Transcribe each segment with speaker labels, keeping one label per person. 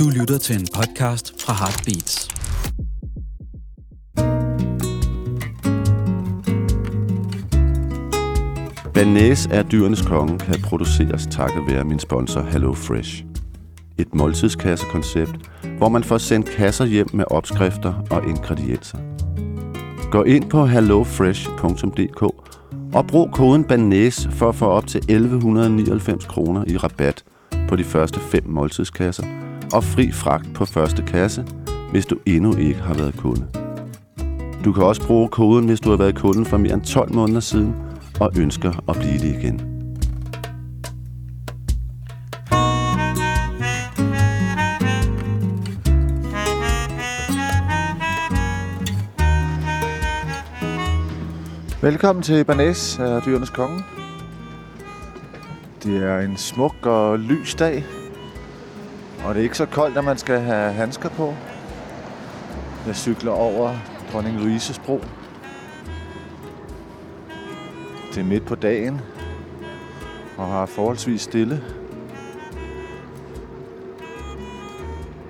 Speaker 1: Du lytter til en podcast fra Heartbeats.
Speaker 2: Banæs er dyrenes konge kan produceres takket være min sponsor Hello Fresh. Et måltidskassekoncept, hvor man får sendt kasser hjem med opskrifter og ingredienser. Gå ind på hellofresh.dk og brug koden BANÆS for at få op til 1199 kroner i rabat på de første fem måltidskasser og fri fragt på første kasse, hvis du endnu ikke har været kunde. Du kan også bruge koden, hvis du har været kunde for mere end 12 måneder siden og ønsker at blive det igen.
Speaker 3: Velkommen til Banæs af Dyrenes Konge. Det er en smuk og lys dag. Og det er ikke så koldt, at man skal have handsker på. Jeg cykler over Dronning Louises bro. Det er midt på dagen. Og har forholdsvis stille.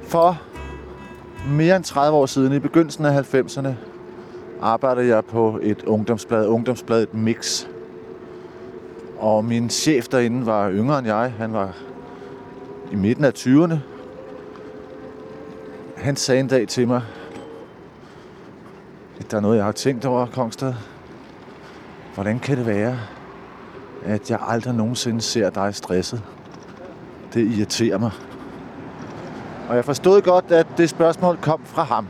Speaker 3: For mere end 30 år siden, i begyndelsen af 90'erne, arbejdede jeg på et ungdomsblad, ungdomsbladet Mix. Og min chef derinde var yngre end jeg. Han var i midten af 20'erne. Han sagde en dag til mig, at der er noget, jeg har tænkt over, Kongstad. Hvordan kan det være, at jeg aldrig nogensinde ser dig stresset? Det irriterer mig. Og jeg forstod godt, at det spørgsmål kom fra ham.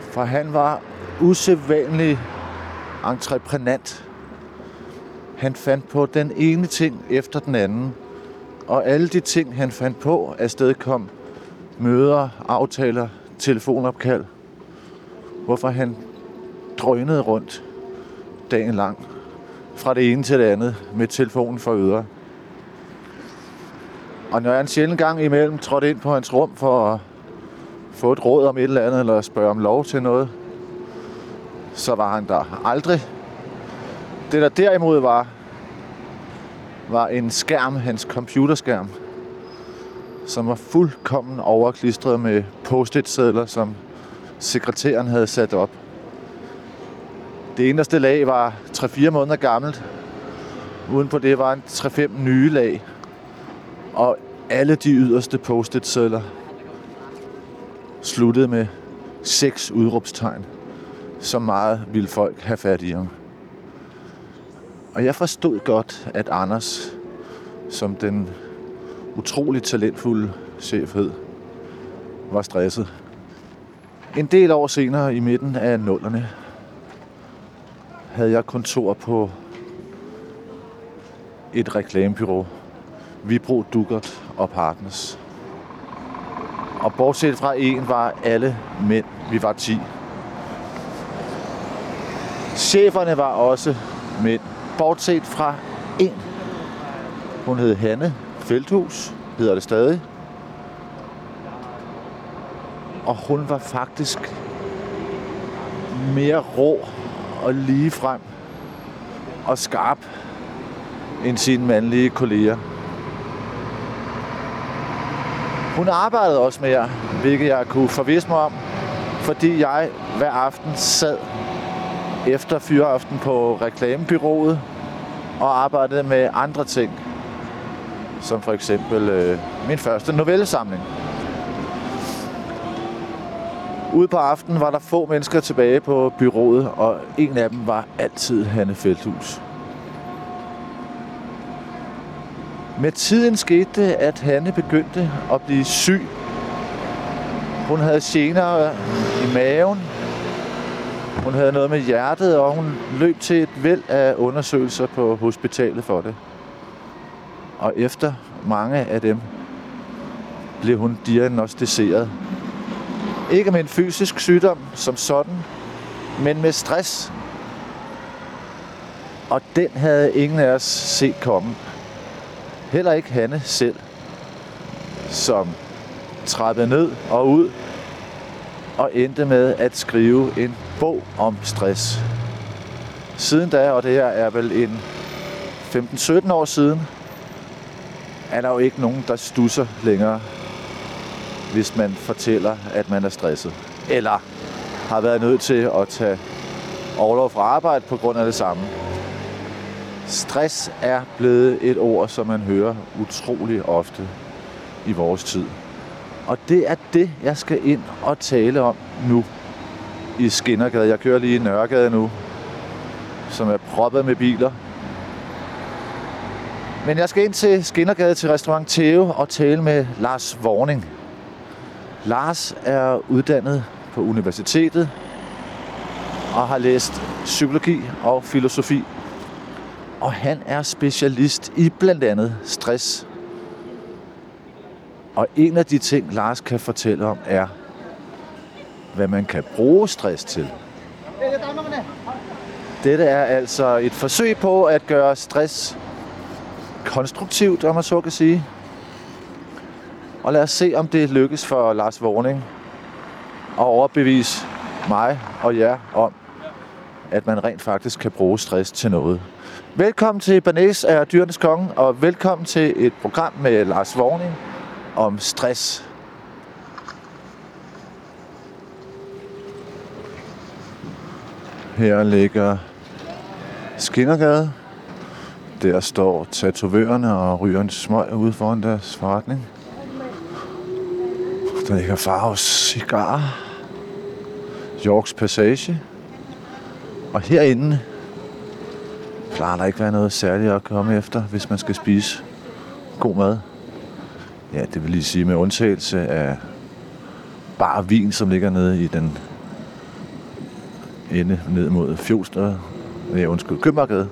Speaker 3: For han var usædvanlig entreprenant. Han fandt på den ene ting efter den anden, og alle de ting, han fandt på, afstedkom møder, aftaler, telefonopkald, hvorfor han drønede rundt dagen lang, fra det ene til det andet, med telefonen for øre. Og når jeg en sjældent gang imellem trådte ind på hans rum for at få et råd om et eller andet, eller spørge om lov til noget, så var han der aldrig. Det der derimod var, var en skærm, hans computerskærm, som var fuldkommen overklistret med post-it-sædler, som sekretæren havde sat op. Det eneste lag var 3-4 måneder gammelt. Uden på det var en 3-5 nye lag. Og alle de yderste post-it-sædler sluttede med seks udråbstegn. som meget ville folk have fat i ham. Og jeg forstod godt, at Anders, som den utrolig talentfulde chef hed, var stresset. En del år senere, i midten af nullerne, havde jeg kontor på et reklamebyrå. Vibro, Dugert og Partners. Og bortset fra en var alle mænd. Vi var 10. Cheferne var også mænd. Bortset fra en. Hun hed Hanne Felthus, hedder det stadig. Og hun var faktisk mere rå og lige frem og skarp end sine mandlige kolleger. Hun arbejdede også mere, hvilket jeg kunne forvise mig om, fordi jeg hver aften sad efter fyreaften på reklamebyrået og arbejdede med andre ting, som for eksempel øh, min første novellesamling. Ude på aftenen var der få mennesker tilbage på byrået, og en af dem var altid Hanne Feldhus. Med tiden skete det, at Hanne begyndte at blive syg. Hun havde gener i maven. Hun havde noget med hjertet, og hun løb til et væld af undersøgelser på hospitalet for det. Og efter mange af dem blev hun diagnostiseret. Ikke med en fysisk sygdom som sådan, men med stress. Og den havde ingen af os set komme. Heller ikke Hanne selv, som trappede ned og ud og endte med at skrive en bog om stress. Siden da, og det her er vel en 15-17 år siden, er der jo ikke nogen, der stusser længere. hvis man fortæller, at man er stresset. Eller har været nødt til at tage overlov fra arbejde på grund af det samme. Stress er blevet et ord, som man hører utrolig ofte i vores tid. Og det er det, jeg skal ind og tale om nu i Skinnergade. Jeg kører lige i Nørregade nu, som er proppet med biler. Men jeg skal ind til Skinnergade til restaurant Theo og tale med Lars Vorning. Lars er uddannet på universitetet og har læst psykologi og filosofi. Og han er specialist i blandt andet stress. Og en af de ting, Lars kan fortælle om, er, hvad man kan bruge stress til. Dette er altså et forsøg på at gøre stress konstruktivt, om man så kan sige. Og lad os se, om det lykkes for Lars Vorning at overbevise mig og jer om, at man rent faktisk kan bruge stress til noget. Velkommen til Banæs er dyrenes konge, og velkommen til et program med Lars Vorning om stress. Her ligger Skinnergade. Der står tatovørerne og ryger en smøg ude foran deres forretning. Der ligger Faros Cigar. Yorks Passage. Og herinde plejer der ikke være noget særligt at komme efter, hvis man skal spise god mad. Ja, det vil lige sige med undtagelse af bare vin, som ligger nede i den ende ned mod Fjolster. Ja, undskyld, Købmarkedet.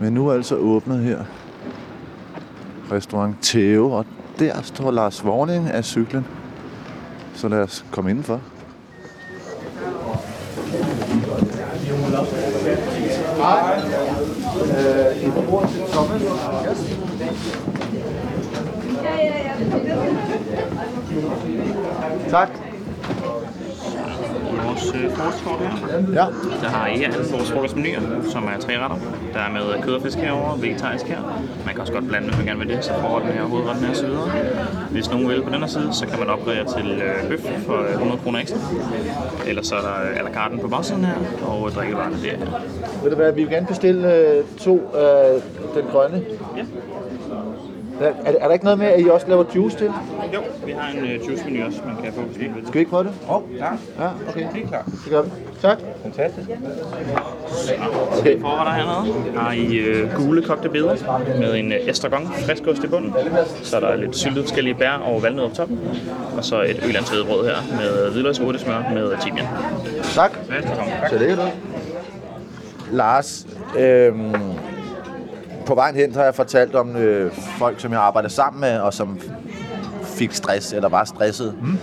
Speaker 3: Men nu er altså åbnet her. Restaurant Theo, og der står Lars Vorning af cyklen. Så lad os komme indenfor. Hej. Øh, et ord til Thomas. Tak.
Speaker 4: Vores øh, frokostkort her.
Speaker 3: Ja.
Speaker 4: Der har I her vores frokostmenuer, som er tre retter. Der er med kød og fisk herovre, vegetarisk her. Man kan også godt blande, hvis man gerne vil det, så får den her hovedretten her videre. Hvis nogen vil på den her side, så kan man opgradere til øh, bøf for øh, 100 kroner ekstra. Ellers så er der øh, à la carte på bagsiden her, og øh, drikkevarerne der.
Speaker 3: Ved du hvad, vi vil gerne bestille øh, to af den grønne.
Speaker 4: Ja.
Speaker 3: Er, er, er der ikke noget med, at I også laver juice til?
Speaker 4: Jo, vi har en øh, juice menu også, man kan få, hvis man vil.
Speaker 3: Skal vi ikke prøve det?
Speaker 5: Åh, oh, klar.
Speaker 3: Ja, okay.
Speaker 5: Helt klar.
Speaker 3: Det gør vi. Tak.
Speaker 5: Fantastisk.
Speaker 4: Okay. Forretter hernede har I øh, gule kogte beder med en øh, estragon, frisk ost i bunden. Så er der lidt syltet forskellige bær og valnødder på toppen. Og så et ølandshvedebrød her med hvidløgsurtesmør med timian.
Speaker 3: Tak.
Speaker 4: Velkommen.
Speaker 3: Så det er Lars, øhm, på vejen hen har jeg fortalt om øh, folk, som jeg arbejder sammen med, og som fik stress, eller var stresset. Mm.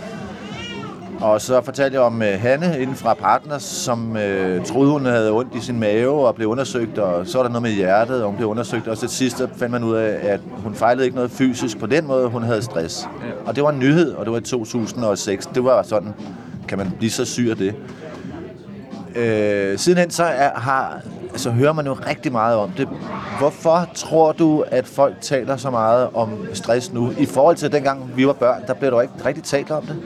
Speaker 3: Og så fortalte jeg om øh, Hanne inden fra Partners, som øh, troede, hun havde ondt i sin mave og blev undersøgt, og så var der noget med hjertet, og hun blev undersøgt, og til sidst fandt man ud af, at hun fejlede ikke noget fysisk på den måde, hun havde stress. Ja. Og det var en nyhed, og det var i 2006. Det var sådan, kan man blive så syg af det. Øh, sidenhen så er, har, altså, hører man jo rigtig meget om det. Hvorfor tror du, at folk taler så meget om stress nu? I forhold til dengang vi var børn, der blev der ikke rigtig talt om det.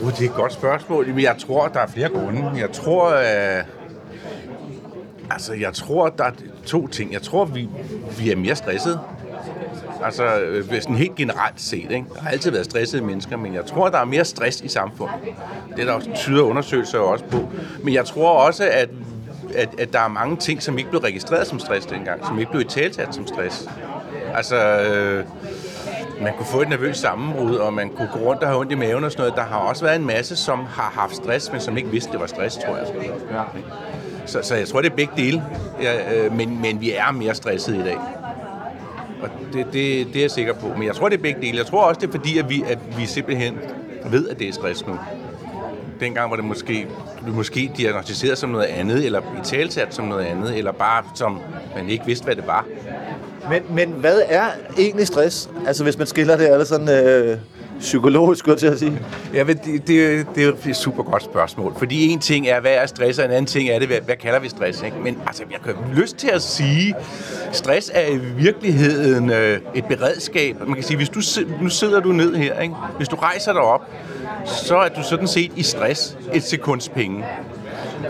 Speaker 5: Uh, det er et godt spørgsmål. Men jeg tror, der er flere grunde. Jeg tror, øh, altså, jeg tror, der er to ting. Jeg tror, vi, vi er mere stressede. Altså, øh, sådan helt generelt set. Ikke? Der har altid været stressede mennesker, men jeg tror, der er mere stress i samfundet. Det er der tyder undersøgelser jo også på. Men jeg tror også, at, at, at der er mange ting, som ikke blev registreret som stress dengang, som ikke blev talsat som stress. Altså, øh, man kunne få et nervøst sammenbrud, og man kunne gå rundt og have ondt i maven og sådan noget. Der har også været en masse, som har haft stress, men som ikke vidste, det var stress, tror jeg. Så, så jeg tror, det er begge dele. Ja, øh, men, men vi er mere stressede i dag. Og det, det, det er jeg sikker på. Men jeg tror, det er begge dele. Jeg tror også, det er fordi, at vi, at vi simpelthen ved, at det er stress nu. Dengang var det måske, måske diagnostiseret som noget andet, eller i talsat som noget andet, eller bare som man ikke vidste, hvad det var.
Speaker 3: Men, men hvad er egentlig stress? Altså hvis man skiller det eller sådan øh, psykologisk, skulle jeg til at sige.
Speaker 5: Ja, men det, det, det er et super godt spørgsmål. Fordi en ting er, hvad er stress, og en anden ting er det, hvad, hvad kalder vi stress? Ikke? Men altså, jeg kan lyst til at sige, stress er i virkeligheden øh, et beredskab. Man kan sige, hvis du, nu sidder du ned her, ikke? hvis du rejser dig op, så er du sådan set i stress et sekunds penge.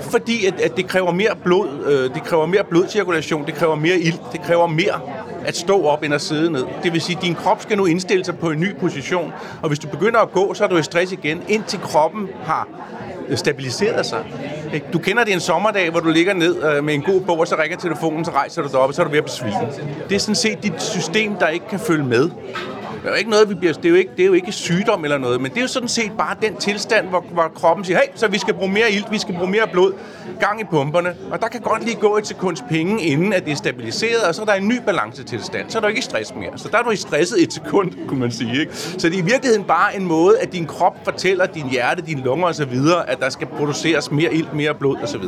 Speaker 5: Fordi at, at det kræver mere blod, øh, det kræver mere blodcirkulation, det kræver mere ild, det kræver mere at stå op end at sidde ned. Det vil sige, at din krop skal nu indstille sig på en ny position, og hvis du begynder at gå, så er du i stress igen, indtil kroppen har stabiliseret sig. Du kender det en sommerdag, hvor du ligger ned øh, med en god bog, og så ringer telefonen, så rejser du dig op, og så er du ved at besvime. Det er sådan set dit system, der ikke kan følge med. Det er jo ikke noget, vi bliver, det er jo ikke, det er jo ikke sygdom eller noget, men det er jo sådan set bare den tilstand, hvor, hvor kroppen siger, hey, så vi skal bruge mere ilt, vi skal bruge mere blod, gang i pumperne. Og der kan godt lige gå et sekunds penge, inden at det er stabiliseret, og så er der en ny balancetilstand. Så er der ikke stress mere. Så der er du i stresset et sekund, kunne man sige. Ikke? Så det er i virkeligheden bare en måde, at din krop fortæller din hjerte, din lunger osv., at der skal produceres mere ilt, mere blod osv.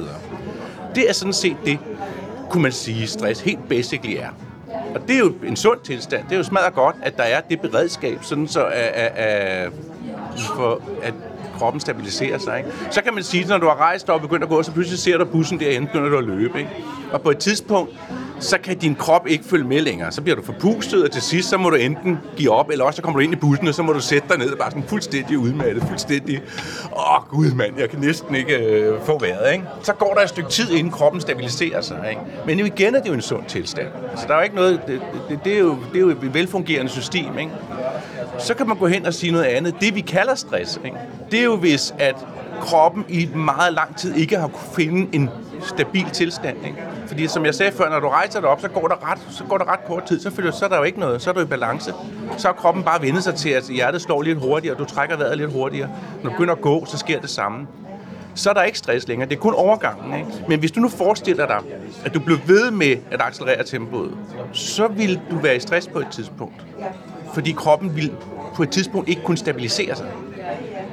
Speaker 5: Det er sådan set det, kunne man sige, stress helt basically er. Og det er jo en sund tilstand. Det er jo smadret godt, at der er det beredskab, sådan så at, at, at, for, at kroppen stabiliserer sig. Ikke? Så kan man sige, at når du har rejst og begyndt at gå, så pludselig ser du bussen derhen, begynder du at løbe. Ikke? Og på et tidspunkt, så kan din krop ikke følge med længere. Så bliver du forpustet, og til sidst, så må du enten give op, eller også så kommer du ind i bussen, og så må du sætte dig ned og bare sådan fuldstændig udmattet, fuldstændig, åh oh, gud mand, jeg kan næsten ikke øh, få vejret, ikke? Så går der et stykke tid, inden kroppen stabiliserer sig, ikke? Men jo igen er det jo en sund tilstand. Altså, der er jo ikke noget, det, det, det, er, jo, det er jo et velfungerende system, ikke? Så kan man gå hen og sige noget andet. Det vi kalder stress, ikke? det er jo hvis, at kroppen i meget lang tid ikke har kunne finde en stabil tilstand. Ikke? Fordi som jeg sagde før, når du rejser dig op, så går der ret, så går der ret kort tid, så, føler, så er der jo ikke noget, så er du i balance. Så har kroppen bare vendt sig til, at hjertet slår lidt hurtigere, og du trækker vejret lidt hurtigere. Når du begynder at gå, så sker det samme. Så er der ikke stress længere, det er kun overgangen. Ikke? Men hvis du nu forestiller dig, at du bliver ved med at accelerere tempoet, så vil du være i stress på et tidspunkt. Fordi kroppen vil på et tidspunkt ikke kunne stabilisere sig.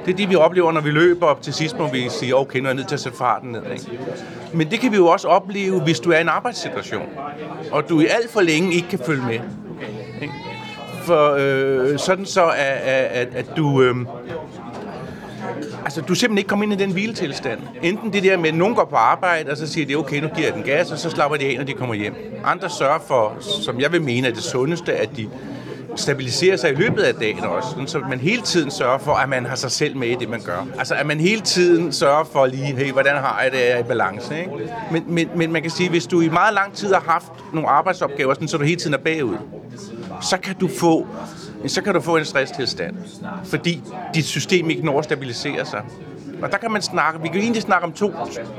Speaker 5: Det er det, vi oplever, når vi løber op til sidst, må vi sige, okay, nu er jeg nødt til at sætte farten ned. Ikke? Men det kan vi jo også opleve, hvis du er i en arbejdssituation, og du i alt for længe ikke kan følge med. Ikke? For øh, sådan så, at, at, at du... Øh, Altså, du simpelthen ikke kommer ind i den hviletilstand. Enten det der med, at nogen går på arbejde, og så siger de, okay, nu giver jeg den gas, og så slapper de af, når de kommer hjem. Andre sørger for, som jeg vil mene er det sundeste, at de stabilisere sig i løbet af dagen også, så man hele tiden sørger for, at man har sig selv med i det, man gør. Altså, at man hele tiden sørger for lige, hey, hvordan har jeg det, er i balance, ikke? Men, men, men man kan sige, hvis du i meget lang tid har haft nogle arbejdsopgaver, sådan, så du hele tiden er bagud, så kan du få så kan du få en stresstilstand, fordi dit system ikke når at stabilisere sig. Og der kan man snakke, vi kan egentlig snakke om to,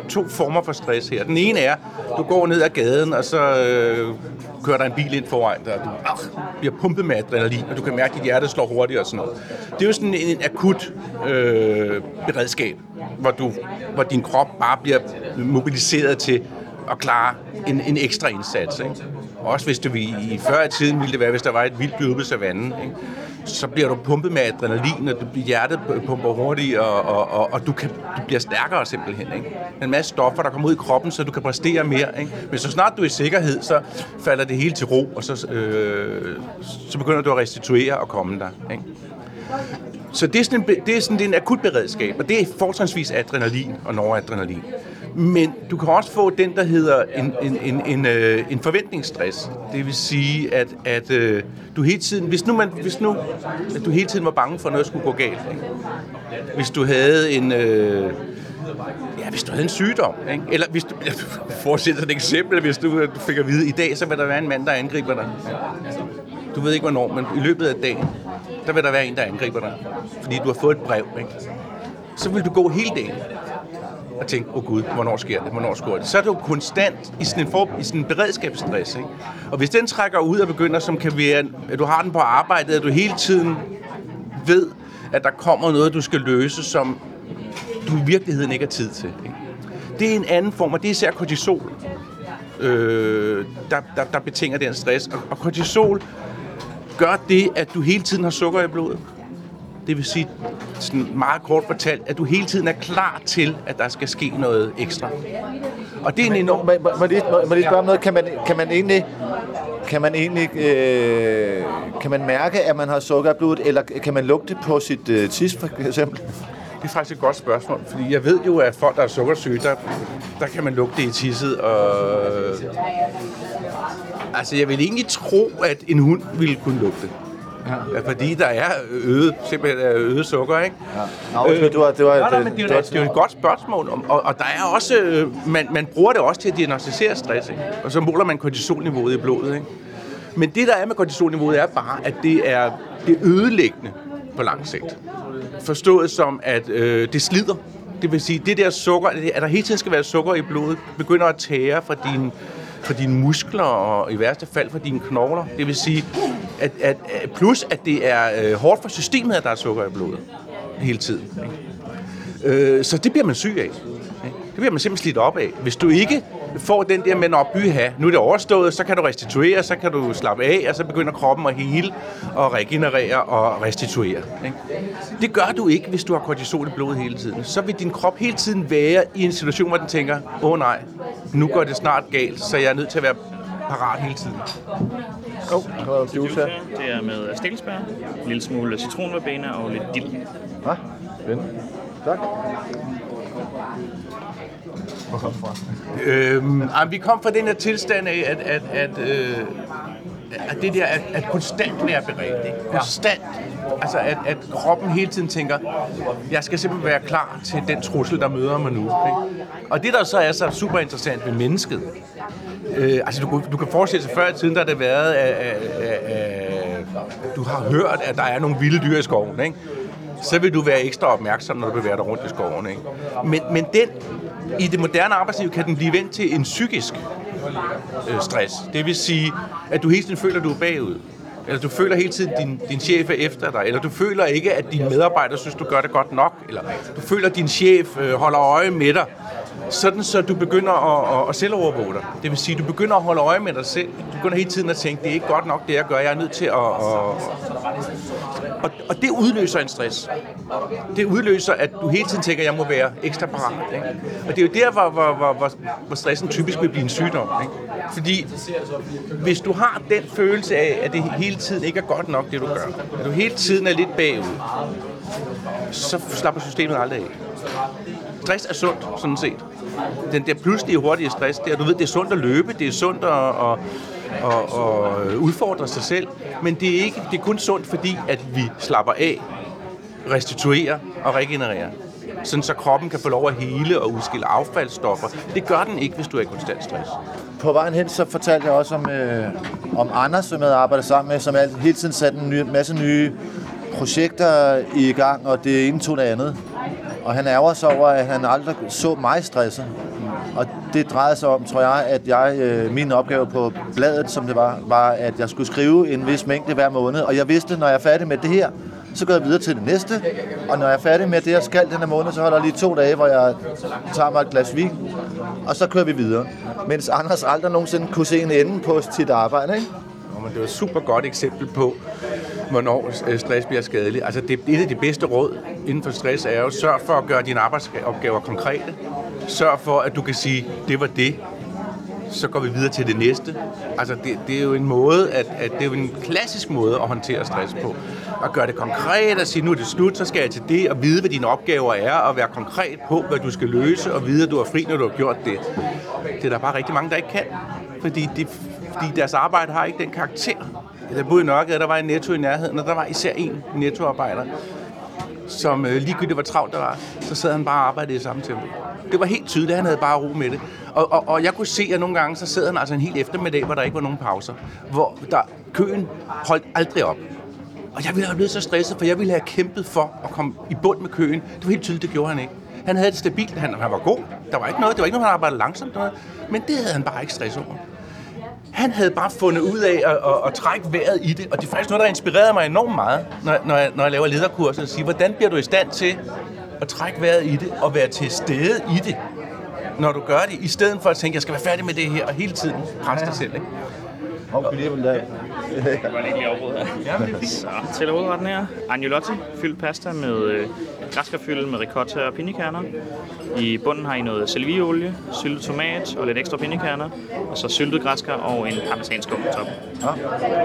Speaker 5: to former for stress her. Den ene er, du går ned ad gaden, og så øh, kører der en bil ind foran dig, og du ach, bliver pumpet med adrenalin, og du kan mærke, at dit hjerte slår hurtigt og sådan noget. Det er jo sådan en, en akut øh, beredskab, hvor, du, hvor din krop bare bliver mobiliseret til at klare en, en ekstra indsats. Ikke? Også hvis det i, i før i tiden ville det være, hvis der var et vildt løb i savannen. Ikke? Så bliver du pumpet med adrenalin, og du, hjertet pumper hurtigt, og, og, og, og du, kan, du bliver stærkere simpelthen. Ikke? En masse stoffer, der kommer ud i kroppen, så du kan præstere mere. Ikke? Men så snart du er i sikkerhed, så falder det hele til ro, og så, øh, så begynder du at restituere og komme der. Ikke? Så det er, sådan en, det er sådan en akut beredskab, og det er fortrinsvis adrenalin og noradrenalin. Men du kan også få den, der hedder en, en, en, en, øh, en forventningsstress. Det vil sige, at, at øh, du hele tiden, hvis nu, man, hvis nu at du hele tiden var bange for, at noget skulle gå galt. Ikke? Hvis du havde en... Øh, Ja, hvis du havde en sygdom, ikke? eller hvis du, jeg fortsætter et eksempel, hvis øh, du, fik at vide, i dag så vil der være en mand, der angriber dig. Du ved ikke hvornår, men i løbet af dagen, der vil der være en, der angriber dig, fordi du har fået et brev. Ikke? Så vil du gå hele dagen og tænke, åh oh gud, hvornår sker det, hvornår sker det. Så er du konstant i sådan en, for, i sådan en beredskabsstress. Ikke? Og hvis den trækker ud og begynder, som kan være, at du har den på arbejdet, at du hele tiden ved, at der kommer noget, du skal løse, som du i virkeligheden ikke har tid til. Ikke? Det er en anden form, og det er især kortisol, øh, der, der, der betinger den stress. Og, og kortisol gør det, at du hele tiden har sukker i blodet. Det vil sige, sådan meget kort fortalt, at du hele tiden er klar til, at der skal ske noget ekstra. Og det er en enorm...
Speaker 3: Må, må, må, lige, må, må lige spørge om noget? Kan man, kan man egentlig, kan man, egentlig øh, kan man mærke, at man har sukker i blodet, eller kan man lugte på sit øh, tis, for eksempel?
Speaker 5: Det er faktisk et godt spørgsmål, fordi jeg ved jo, at folk, der er sukkersyge, der, der kan man lugte det i tisset, og Altså, jeg vil egentlig tro, at en hund ville kunne lugte. Ja. Fordi der er øget, simpelthen øget sukker, ikke?
Speaker 3: Ja. Nå, øh, det var, det var,
Speaker 5: nej, nej, det, er, det, det er et godt spørgsmål, og, og der er også, øh, man, man bruger det også til at diagnostisere stress, ikke? og så måler man kortisolniveauet i blodet. Ikke? Men det, der er med kortisolniveauet, er bare, at det er, det er ødelæggende på lang sigt. Forstået som, at øh, det slider. Det vil sige, det der sukker, at der hele tiden skal være sukker i blodet, begynder at tære fra dine for dine muskler og i værste fald for dine knogler. Det vil sige, at, at, at plus at det er øh, hårdt for systemet, at der er sukker i blodet hele tiden. Ikke? Øh, så det bliver man syg af. Ikke? Det bliver man simpelthen slidt op af. Hvis du ikke får den der med, når byha, nu er det overstået, så kan du restituere, så kan du slappe af, og så begynder kroppen at hele og regenerere og restituere. Ikke? Det gør du ikke, hvis du har kortisol i blodet hele tiden. Så vil din krop hele tiden være i en situation, hvor den tænker, åh oh, nej, nu går det snart galt, så jeg er nødt til at være parat hele tiden.
Speaker 3: Oh, juice her.
Speaker 4: Det er med stikkelsbær, en lille smule citronverbena og lidt dild.
Speaker 3: Ja, spændende. Tak. Hvor kom fra?
Speaker 5: Øhm, ah, vi kom fra den her tilstand af, at, at, at, øh, at det der, at, at konstant være beredt. Ikke? Konstant. Altså, at, at kroppen hele tiden tænker, jeg skal simpelthen være klar til den trussel, der møder mig nu. Ikke? Og det, der så er så super interessant ved mennesket, øh, altså du, du kan forestille sig, før i tiden, der har det været, at, at, at, at du har hørt, at der er nogle vilde dyr i skoven. Ikke? så vil du være ekstra opmærksom, når du bevæger dig rundt i skoven. Ikke? Men, men den, i det moderne arbejdsliv kan den blive vendt til en psykisk øh, stress. Det vil sige, at du hele tiden føler, at du er bagud. Eller du føler hele tiden, at din, din chef er efter dig. Eller du føler ikke, at dine medarbejdere synes, du gør det godt nok. Eller du føler, at din chef øh, holder øje med dig. Sådan så du begynder at, at, at selvovervåge dig. Det vil sige, at du begynder at holde øje med dig selv. Du begynder hele tiden at tænke, det er ikke godt nok, det jeg gør. Jeg er nødt til at... at og, og det udløser en stress. Det udløser, at du hele tiden tænker, at jeg må være ekstra parat. Ikke? Og det er jo der, hvor, hvor, hvor, hvor, hvor stressen typisk vil blive en sygdom. Ikke? Fordi hvis du har den følelse af, at det hele tiden ikke er godt nok, det du gør, at du hele tiden er lidt bagud, så slapper systemet aldrig af. Stress er sundt, sådan set. Den der pludselige hurtige stress, der, du ved, det er sundt at løbe, det er sundt at, at, at, at udfordre sig selv, men det er, ikke, det er kun sundt, fordi at vi slapper af, restituerer og regenererer sådan så kroppen kan få lov at hele og udskille affaldsstoffer. Det gør den ikke, hvis du er i konstant stress.
Speaker 3: På vejen hen, så fortalte jeg også om, øh, om Anders, som jeg havde arbejdet sammen med, som hele tiden satte en ny, masse nye projekter i gang, og det ene tog det andet. Og han ærger sig over, at han aldrig så mig stresset. Og det drejede sig om, tror jeg, at jeg, øh, min opgave på bladet, som det var, var, at jeg skulle skrive en vis mængde hver måned. Og jeg vidste, når jeg er færdig med det her, så går jeg videre til det næste. Og når jeg er færdig med det, jeg skal den her måned, så holder jeg lige to dage, hvor jeg tager mig et glas vin, og så kører vi videre. Mens Anders aldrig nogensinde kunne se en ende på sit arbejde, ikke?
Speaker 5: men det var et super godt eksempel på, hvornår øh, stress bliver skadelig. Altså det, et af de bedste råd inden for stress er jo, sørg for at gøre dine arbejdsopgaver konkrete. Sørg for, at du kan sige, det var det, så går vi videre til det næste. Altså, det, det er jo en måde, at, at det er jo en klassisk måde at håndtere stress på. At gøre det konkret og sige, nu er det slut, så skal jeg til det, og vide, hvad dine opgaver er, og være konkret på, hvad du skal løse, og vide, at du er fri, når du har gjort det. Det er der bare rigtig mange, der ikke kan. Fordi, det, fordi deres arbejde har ikke den karakter. Jeg boede i Nørregade, der var en netto i nærheden, og der var især en nettoarbejder, som øh, ligegyldigt hvor travlt der var, så sad han bare og arbejdede i samme tempo. Det var helt tydeligt, han havde bare ro med det. Og, og, og jeg kunne se, at nogle gange, så sad han altså en hel eftermiddag, hvor der ikke var nogen pauser. Hvor der, køen holdt aldrig op. Og jeg ville have blevet så stresset, for jeg ville have kæmpet for at komme i bund med køen. Det var helt tydeligt, det gjorde han ikke. Han havde det stabilt, han, han var god. Der var ikke noget, det var ikke noget, han arbejdede langsomt. Noget, men det havde han bare ikke stress over. Han havde bare fundet ud af at, at, at trække vejret i det, og det er faktisk noget, der inspirerede mig enormt meget, når, når, jeg, når jeg laver lederkurser, og siger, hvordan bliver du i stand til at trække vejret i det, og være til stede i det, når du gør det, i stedet for at tænke, jeg skal være færdig med det her, og hele tiden presse dig selv. Ikke?
Speaker 3: Og vi lige vil lade.
Speaker 4: Jeg var lige afbryde her. Så til hovedretten her. Agnolotti, fyldt pasta med øh, græskarfyld med ricotta og pinjekerner. I bunden har I noget selvieolie, syltet tomat og lidt ekstra pinjekerner. Og så syltet græskar og en parmesanskum på toppen.
Speaker 3: Ja,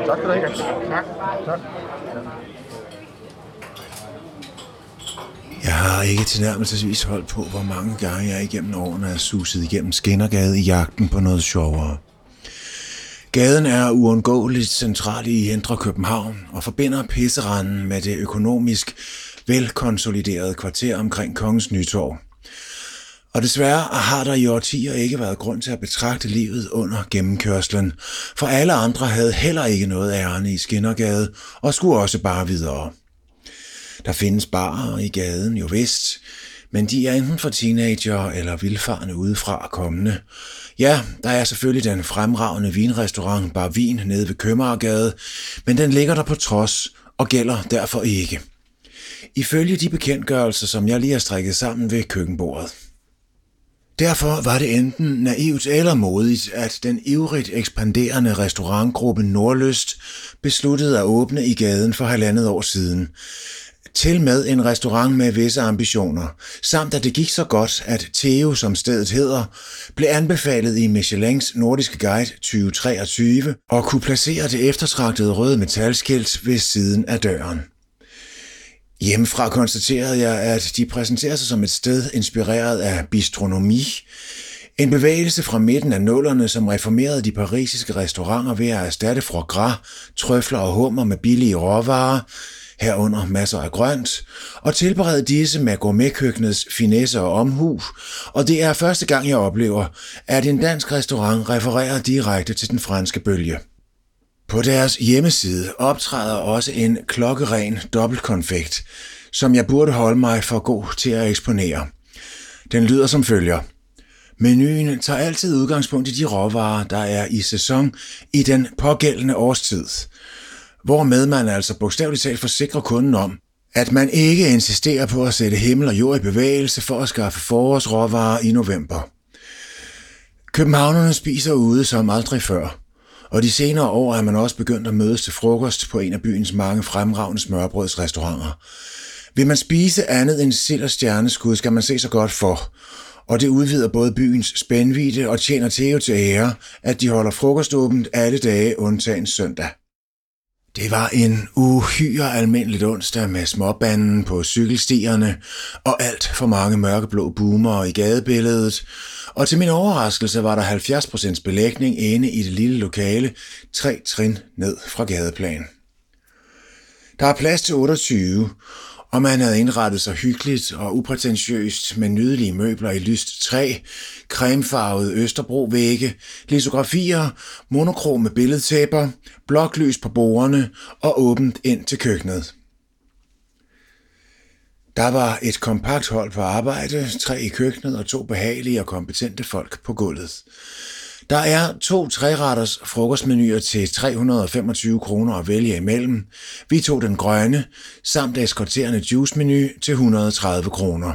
Speaker 3: tak for det. Tak. tak.
Speaker 6: Jeg har ikke tilnærmelsesvis holdt på, hvor mange gange jeg igennem årene er suset igennem Skinnergade i jagten på noget sjovere. Gaden er uundgåeligt central i Indre København og forbinder pisseranden med det økonomisk velkonsoliderede kvarter omkring Kongens Nytorv. Og desværre har der i årtier ikke været grund til at betragte livet under gennemkørslen, for alle andre havde heller ikke noget ærne i Skinnergade og skulle også bare videre. Der findes barer i gaden, jo vist, men de er enten for teenager eller vilfarne udefra kommende. Ja, der er selvfølgelig den fremragende vinrestaurant Bar Vin nede ved Købmagergade, men den ligger der på trods og gælder derfor ikke. Ifølge de bekendtgørelser, som jeg lige har strikket sammen ved køkkenbordet. Derfor var det enten naivt eller modigt, at den ivrigt ekspanderende restaurantgruppe Nordlyst besluttede at åbne i gaden for halvandet år siden. Til med en restaurant med visse ambitioner, samt at det gik så godt, at Theo, som stedet hedder, blev anbefalet i Michelins nordiske guide 2023 og kunne placere det eftertragtede røde metalskilt ved siden af døren. Hjemmefra konstaterede jeg, at de præsenterer sig som et sted inspireret af bistronomi, en bevægelse fra midten af nullerne, som reformerede de parisiske restauranter ved at erstatte foie gras, trøfler og hummer med billige råvarer, herunder masser af grønt, og tilberede disse med gourmetkøkkenets finesse og omhu, og det er første gang, jeg oplever, at en dansk restaurant refererer direkte til den franske bølge. På deres hjemmeside optræder også en klokkeren dobbeltkonfekt, som jeg burde holde mig for god til at eksponere. Den lyder som følger. Menuen tager altid udgangspunkt i de råvarer, der er i sæson i den pågældende årstid, hvormed man altså bogstaveligt talt forsikrer kunden om, at man ikke insisterer på at sætte himmel og jord i bevægelse for at skaffe forårsråvarer i november. Københavnerne spiser ude som aldrig før – og de senere år er man også begyndt at mødes til frokost på en af byens mange fremragende smørbrødsrestauranter. Vil man spise andet end sild og stjerneskud, skal man se så godt for, og det udvider både byens spændvidde og tjener Theo til ære, at de holder frokoståbent alle dage undtagen søndag. Det var en uhyre almindelig onsdag med småbanden på cykelstierne og alt for mange mørkeblå boomer i gadebilledet, og til min overraskelse var der 70% belægning inde i det lille lokale, tre trin ned fra gadeplan. Der er plads til 28, og man havde indrettet sig hyggeligt og uprætentiøst med nydelige møbler i lyst træ, cremefarvede Østerbro-vægge, litografier, monokrome billedtæpper, bloklys på bordene og åbent ind til køkkenet. Der var et kompakt hold på arbejde, tre i køkkenet og to behagelige og kompetente folk på gulvet. Der er to træretters frokostmenuer til 325 kroner at vælge imellem. Vi tog den grønne, samt eskorterende juicemenu til 130 kroner.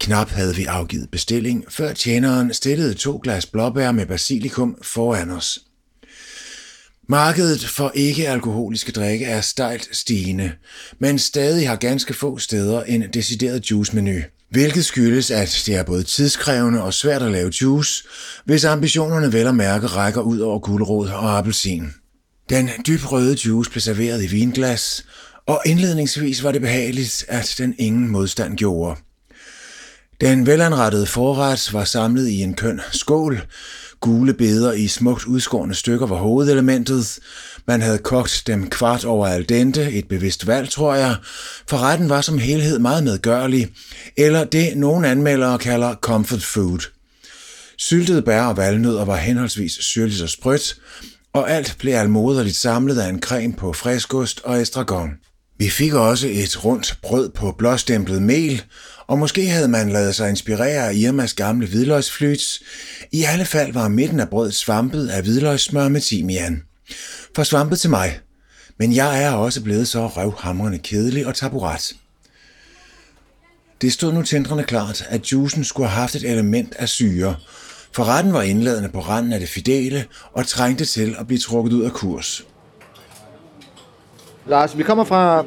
Speaker 6: Knap havde vi afgivet bestilling, før tjeneren stillede to glas blåbær med basilikum foran os. Markedet for ikke-alkoholiske drikke er stejlt stigende, men stadig har ganske få steder en decideret juice-menu. Hvilket skyldes, at det er både tidskrævende og svært at lave juice, hvis ambitionerne vel at mærke rækker ud over guldrod og appelsin. Den dyb røde juice blev serveret i vinglas, og indledningsvis var det behageligt, at den ingen modstand gjorde. Den velanrettede forret var samlet i en køn skål, Gule beder i smukt udskårne stykker var hovedelementet. Man havde kogt dem kvart over al dente, et bevidst valg, tror jeg, for retten var som helhed meget medgørlig, eller det nogle anmeldere kalder comfort food. Syltede bær og valnødder var henholdsvis syrligt og sprødt, og alt blev almoderligt samlet af en creme på friskost og estragon. Vi fik også et rundt brød på blåstemplet mel, og måske havde man lavet sig inspirere af Irmas gamle hvidløgsflyts. I alle fald var midten af brødet svampet af hvidløgssmør med timian. For svampet til mig. Men jeg er også blevet så røvhamrende kedelig og taburet. Det stod nu tændrende klart, at juicen skulle have haft et element af syre, for retten var indladende på randen af det fidele og trængte til at blive trukket ud af kurs.
Speaker 3: Lars, vi kommer fra,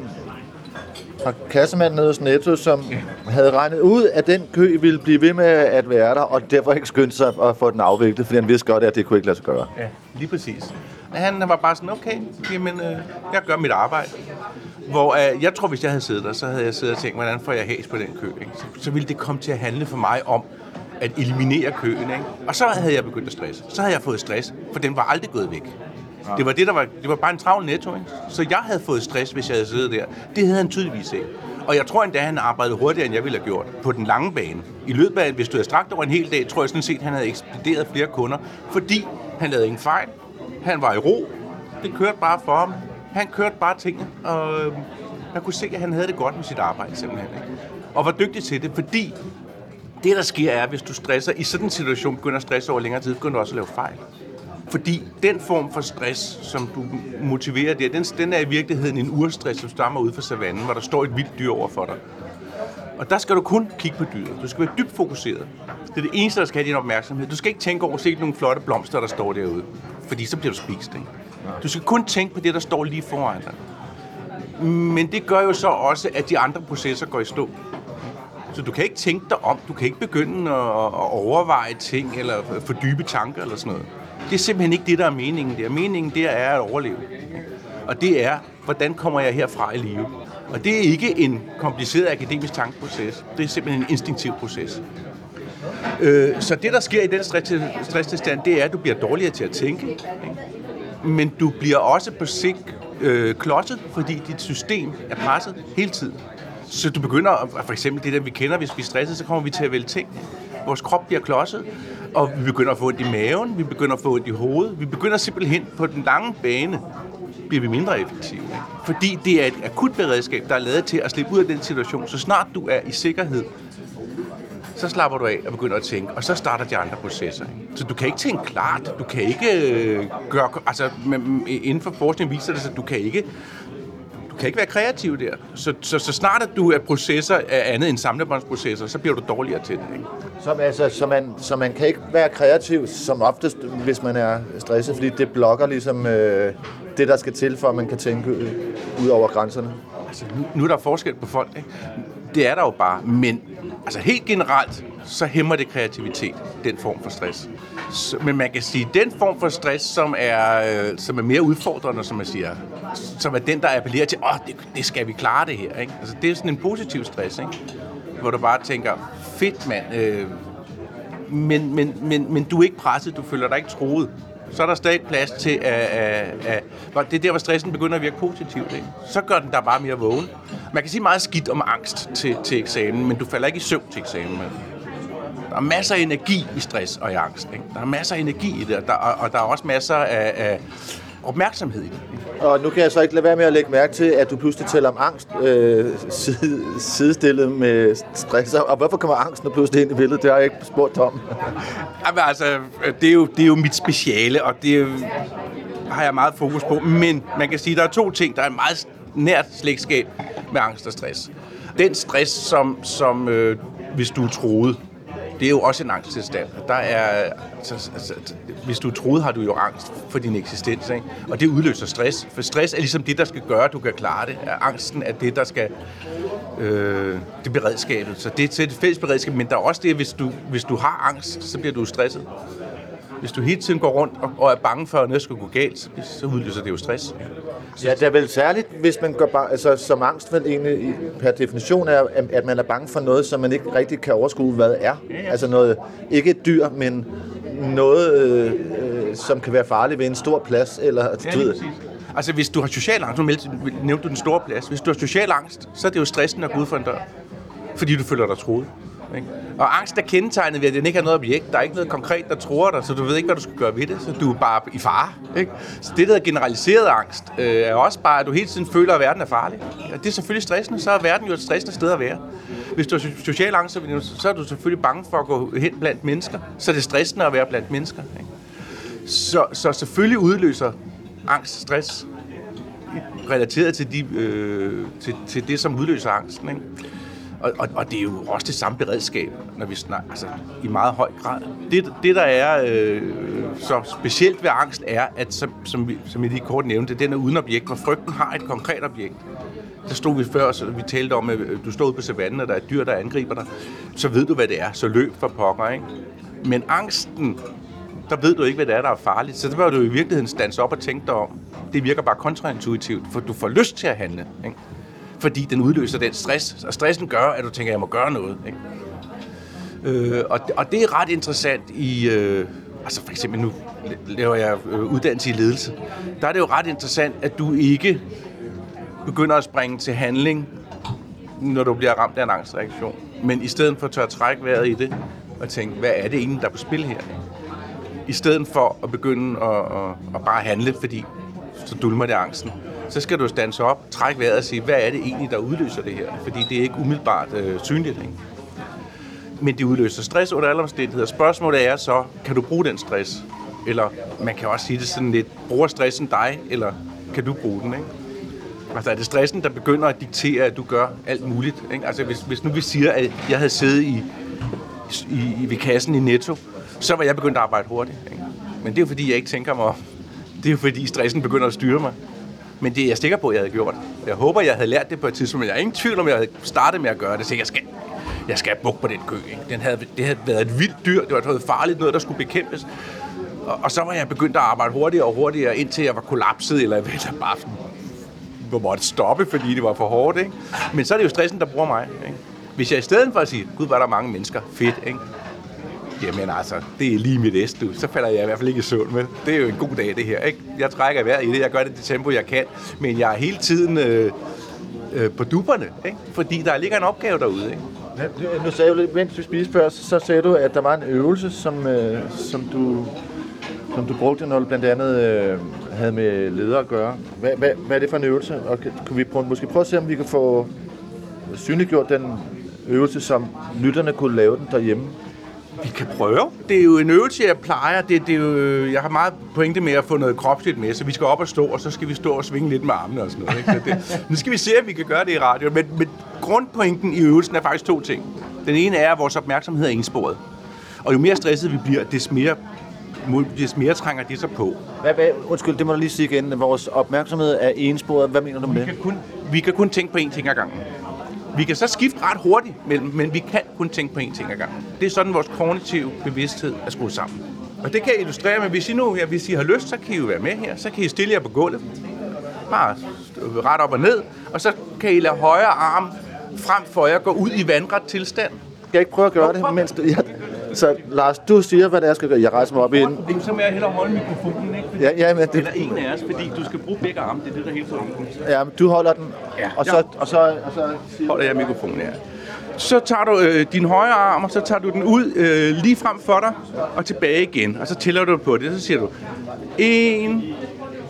Speaker 3: fra kassemanden nede hos Netto, som havde regnet ud, at den kø ville blive ved med at være der, og derfor ikke skyndte sig at få den afviklet, fordi han vidste godt, at det kunne ikke lade sig gøre.
Speaker 5: Ja, lige præcis. Han var bare sådan, okay, jamen, øh, jeg gør mit arbejde. Hvor øh, jeg tror, hvis jeg havde siddet der, så havde jeg siddet og tænkt, hvordan får jeg hæs på den kø? Ikke? Så, så ville det komme til at handle for mig om, at eliminere køen. Ikke? Og så havde jeg begyndt at stresse. Så havde jeg fået stress, for den var aldrig gået væk. Det var, det, der var, det var bare en travl netto. Ikke? Så jeg havde fået stress, hvis jeg havde siddet der. Det havde han tydeligvis ikke. Og jeg tror endda, han arbejdede hurtigere, end jeg ville have gjort på den lange bane. I løbet af, hvis du havde strakt over en hel dag, tror jeg sådan set, at han havde ekspederet flere kunder, fordi han lavede ingen fejl. Han var i ro. Det kørte bare for ham. Han kørte bare tingene, og øhm, man kunne se, at han havde det godt med sit arbejde simpelthen. Ikke? Og var dygtig til det, fordi det, der sker, er, hvis du stresser i sådan en situation, begynder at stresse over længere tid, begynder du også at lave fejl. Fordi den form for stress, som du motiverer der, den, den er i virkeligheden en urstress, som stammer ud fra savannen, hvor der står et vildt dyr over for dig. Og der skal du kun kigge på dyret. Du skal være dybt fokuseret. Det er det eneste, der skal have din opmærksomhed. Du skal ikke tænke over at se nogle flotte blomster, der står derude. Fordi så bliver du spist. Ikke? Du skal kun tænke på det, der står lige foran dig. Men det gør jo så også, at de andre processer går i stå. Så du kan ikke tænke dig om. Du kan ikke begynde at overveje ting eller fordybe dybe tanker eller sådan noget. Det er simpelthen ikke det, der er meningen der. Meningen der er at overleve. Og det er, hvordan kommer jeg herfra i live? Og det er ikke en kompliceret akademisk tankeproces. Det er simpelthen en instinktiv proces. Øh, så det, der sker i den stresstilstand, det er, at du bliver dårligere til at tænke. Ikke? Men du bliver også på sigt øh, klodset, fordi dit system er presset hele tiden. Så du begynder, for eksempel det der, vi kender, hvis vi er stresset, så kommer vi til at vælge ting. Vores krop bliver klodset, og vi begynder at få ondt i maven, vi begynder at få ondt i hovedet. Vi begynder simpelthen på den lange bane, bliver vi mindre effektive. Ikke? Fordi det er et akut beredskab, der er lavet til at slippe ud af den situation. Så snart du er i sikkerhed, så slapper du af og begynder at tænke, og så starter de andre processer. Ikke? Så du kan ikke tænke klart, du kan ikke øh, gøre, altså mm, inden for forskning viser det sig, at du kan ikke du kan ikke være kreativ der. Så, så, så snart at du er processer af andet end samlebåndsprocesser, så bliver du dårligere til det. Ikke?
Speaker 3: Så, altså, så, man, så man kan ikke være kreativ som oftest, hvis man er stresset, fordi det blokker ligesom øh, det, der skal til, for at man kan tænke ud over grænserne?
Speaker 5: Altså, nu, nu er der forskel på folk. Ikke? Det er der jo bare. Men altså, helt generelt, så hæmmer det kreativitet, den form for stress. Så, men man kan sige, den form for stress, som er, øh, som er mere udfordrende, som man siger, som er den, der appellerer til, åh, det, det skal vi klare det her. Ikke? Altså, det er sådan en positiv stress, ikke? hvor du bare tænker, fedt mand, øh, men, men, men, men du er ikke presset, du føler dig ikke troet. Så er der stadig plads til, at, at, at, at det er der, hvor stressen begynder at virke positivt. Ikke? Så gør den der bare mere vågen. Man kan sige meget skidt om angst til, til eksamen, men du falder ikke i søvn til eksamen. Der er masser af energi i stress og i angst. Ikke? Der er masser af energi i det, og der, og der er også masser af, af opmærksomhed i det.
Speaker 3: Og nu kan jeg så ikke lade være med at lægge mærke til, at du pludselig tæller om angst øh, side, sidestillet med stress. Og hvorfor kommer angsten pludselig ind i billedet? Det har jeg ikke spurgt om.
Speaker 5: Jamen, altså, det er, jo, det er jo mit speciale, og det er, har jeg meget fokus på. Men man kan sige, at der er to ting, der er meget nært slægtskab med angst og stress. Den stress, som, som øh, hvis du troede, det er jo også en angsttilstand. Der er, altså, altså, hvis du troede, har du jo angst for din eksistens, ikke? og det udløser stress. For stress er ligesom det, der skal gøre, at du kan klare det. Angsten er det, der skal... Øh, det beredskabet. Så det er et fælles beredskab, men der er også det, at hvis du, hvis du har angst, så bliver du stresset. Hvis du hele tiden går rundt og, og er bange for, at noget skal gå galt, så, så udløser det jo stress.
Speaker 3: Ja, det er vel særligt, hvis man går bare, altså som angst vel egentlig per definition er, at man er bange for noget, som man ikke rigtig kan overskue, hvad er. Ja, ja. Altså noget, ikke et dyr, men noget, øh, øh som kan være farligt ved en stor plads, eller
Speaker 5: ja, du ved. Altså hvis du har social angst, nu nævnte du den store plads, hvis du har social angst, så er det jo stressen at gå ud for en dør, fordi du føler dig troet. Ikke? Og angst er kendetegnet ved, at den ikke har noget objekt. Der er ikke noget konkret, der tror dig, så du ved ikke, hvad du skal gøre ved det. Så du er bare i fare. Ikke? Så det, der er generaliseret angst, øh, er også bare, at du hele tiden føler, at verden er farlig. Og det er selvfølgelig stressende. Så er verden jo et stressende sted at være. Hvis du har social angst, så er du selvfølgelig bange for at gå hen blandt mennesker. Så er det stressende at være blandt mennesker. Ikke? Så, så selvfølgelig udløser angst stress relateret til, de, øh, til, til det, som udløser angsten. Ikke? Og, og, og det er jo også det samme beredskab, når vi snakker, altså i meget høj grad. Det, det der er øh, så specielt ved angst, er, at som, som, vi, som jeg lige kort nævnte, den er uden objekt, hvor frygten har et konkret objekt. Der stod vi før, så vi talte om, at øh, du står ude på savannen, og der er et dyr, der angriber dig. Så ved du, hvad det er. Så løb for pokker, ikke? Men angsten, der ved du ikke, hvad det er, der er farligt. Så det bør du i virkeligheden stands op og tænke dig om. Det virker bare kontraintuitivt, for du får lyst til at handle. Ikke? Fordi den udløser den stress, og stressen gør, at du tænker, at jeg må gøre noget. Ikke? Øh, og, og det er ret interessant i... Øh, altså for eksempel nu laver jeg øh, uddannelse i ledelse. Der er det jo ret interessant, at du ikke begynder at springe til handling, når du bliver ramt af en angstreaktion. Men i stedet for at tør trække vejret i det, og tænke, hvad er det egentlig, der er på spil her? I stedet for at begynde at, at, at bare handle, fordi så dulmer det angsten, så skal du stanse op, trække vejret og sige, hvad er det egentlig, der udløser det her? Fordi det er ikke umiddelbart øh, synligt. Ikke? Men det udløser stress under alle omstændigheder. Spørgsmålet er så, kan du bruge den stress? Eller man kan også sige det sådan lidt, bruger stressen dig, eller kan du bruge den? Ikke? Altså er det stressen, der begynder at diktere, at du gør alt muligt? Ikke? Altså hvis, hvis nu vi siger, at jeg havde siddet i, i, i ved kassen i Netto, så var jeg begyndt at arbejde hurtigt. Ikke? Men det er jo fordi, jeg ikke tænker mig om. Det er jo fordi, stressen begynder at styre mig. Men det er jeg sikker på, at jeg havde gjort. Jeg håber, jeg havde lært det på et tidspunkt, men jeg er ingen tvivl om, jeg havde startet med at gøre det. Så jeg skal, jeg skal bukke på den kø. Ikke? Den havde, det havde været et vildt dyr. Det var noget farligt, noget, der skulle bekæmpes. Og, og så var jeg begyndt at arbejde hurtigere og hurtigere, indtil jeg var kollapset, eller, eller bare hvor måtte stoppe, fordi det var for hårdt. Ikke? Men så er det jo stressen, der bruger mig. Ikke? Hvis jeg i stedet for at sige, gud, var der mange mennesker, fedt, ikke? Jamen altså, det er lige mit S, du. Så falder jeg i hvert fald ikke i søvn med. Det er jo en god dag, det her. Ikke? Jeg trækker vejret i det, jeg gør det i det tempo, jeg kan. Men jeg er hele tiden øh, øh, på duberne, ikke? fordi der ligger en opgave derude. Ikke?
Speaker 3: Nu sagde du lidt, mens vi spiste før, så sagde du, at der var en øvelse, som, øh, som, du, som du brugte, når du blandt andet øh, havde med ledere at gøre. Hvad, hvad, hvad er det for en øvelse? Og kan, kan vi prøve, måske prøve at se, om vi kan få synliggjort den øvelse, som lytterne kunne lave den derhjemme?
Speaker 5: Vi kan prøve. Det er jo en øvelse, jeg plejer. Det, det er jo, jeg har meget pointe med at få noget kropsligt med, så vi skal op og stå, og så skal vi stå og svinge lidt med armene og sådan noget. Ikke? Så det, nu skal vi se, om vi kan gøre det i radio. Men, men grundpointen i øvelsen er faktisk to ting. Den ene er, at vores opmærksomhed er ensporet. Og jo mere stresset vi bliver, des mere, des mere trænger det sig på.
Speaker 3: Hvad, hvad, undskyld, det må du lige sige igen. Vores opmærksomhed er ensporet. Hvad mener du med
Speaker 5: Vi
Speaker 3: det?
Speaker 5: kan kun, vi kan kun tænke på én ting ad gangen. Vi kan så skifte ret hurtigt mellem, men vi kan kun tænke på én ting ad gangen. Det er sådan, vores kognitive bevidsthed er skruet sammen. Og det kan jeg illustrere med, hvis I nu her, hvis I har lyst, så kan I jo være med her. Så kan I stille jer på gulvet. Bare ret op og ned. Og så kan I lade højre arm frem for jer gå ud i vandret tilstand.
Speaker 3: Skal jeg ikke prøve at gøre det? Mens du, ja. Så Lars, du siger, hvad det er, jeg skal gøre. Jeg rejser mig op igen.
Speaker 5: Så må jeg hellere holde mikrofonen, ikke? Fordi,
Speaker 3: Ja, ja, men det,
Speaker 5: Eller en af os, fordi du skal bruge begge arme. Det er det, der er helt tiden.
Speaker 3: ja, men du holder den.
Speaker 5: Ja.
Speaker 3: Og så, og så, og så siger
Speaker 5: holder jeg mikrofonen her. Så tager du øh, din højre arm, og så tager du den ud øh, lige frem for dig, og tilbage igen. Og så tæller du på det, så siger du, en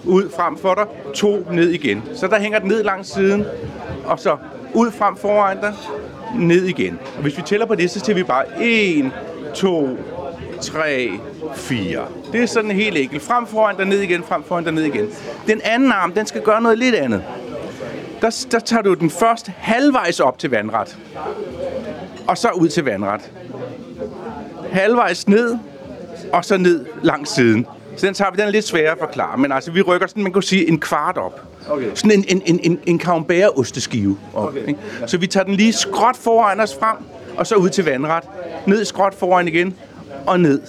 Speaker 5: ud frem for dig, to ned igen. Så der hænger den ned langs siden, og så ud frem foran dig, ned igen. Og hvis vi tæller på det, så siger vi bare 1, 2, 3, 4. Det er sådan helt enkelt. Frem foran dig, ned igen, frem foran dig, ned igen. Den anden arm, den skal gøre noget lidt andet der, der tager du den først halvvejs op til vandret. Og så ud til vandret. Halvvejs ned, og så ned langs siden. Så den tager vi, den er lidt sværere at forklare, men altså vi rykker sådan, man kan sige, en kvart op.
Speaker 3: Okay.
Speaker 5: Sådan en, en, en, en, en camembert-osteskive op.
Speaker 3: Okay.
Speaker 5: Ikke? Så vi tager den lige skråt foran os frem, og så ud til vandret. Ned skråt foran igen, og ned.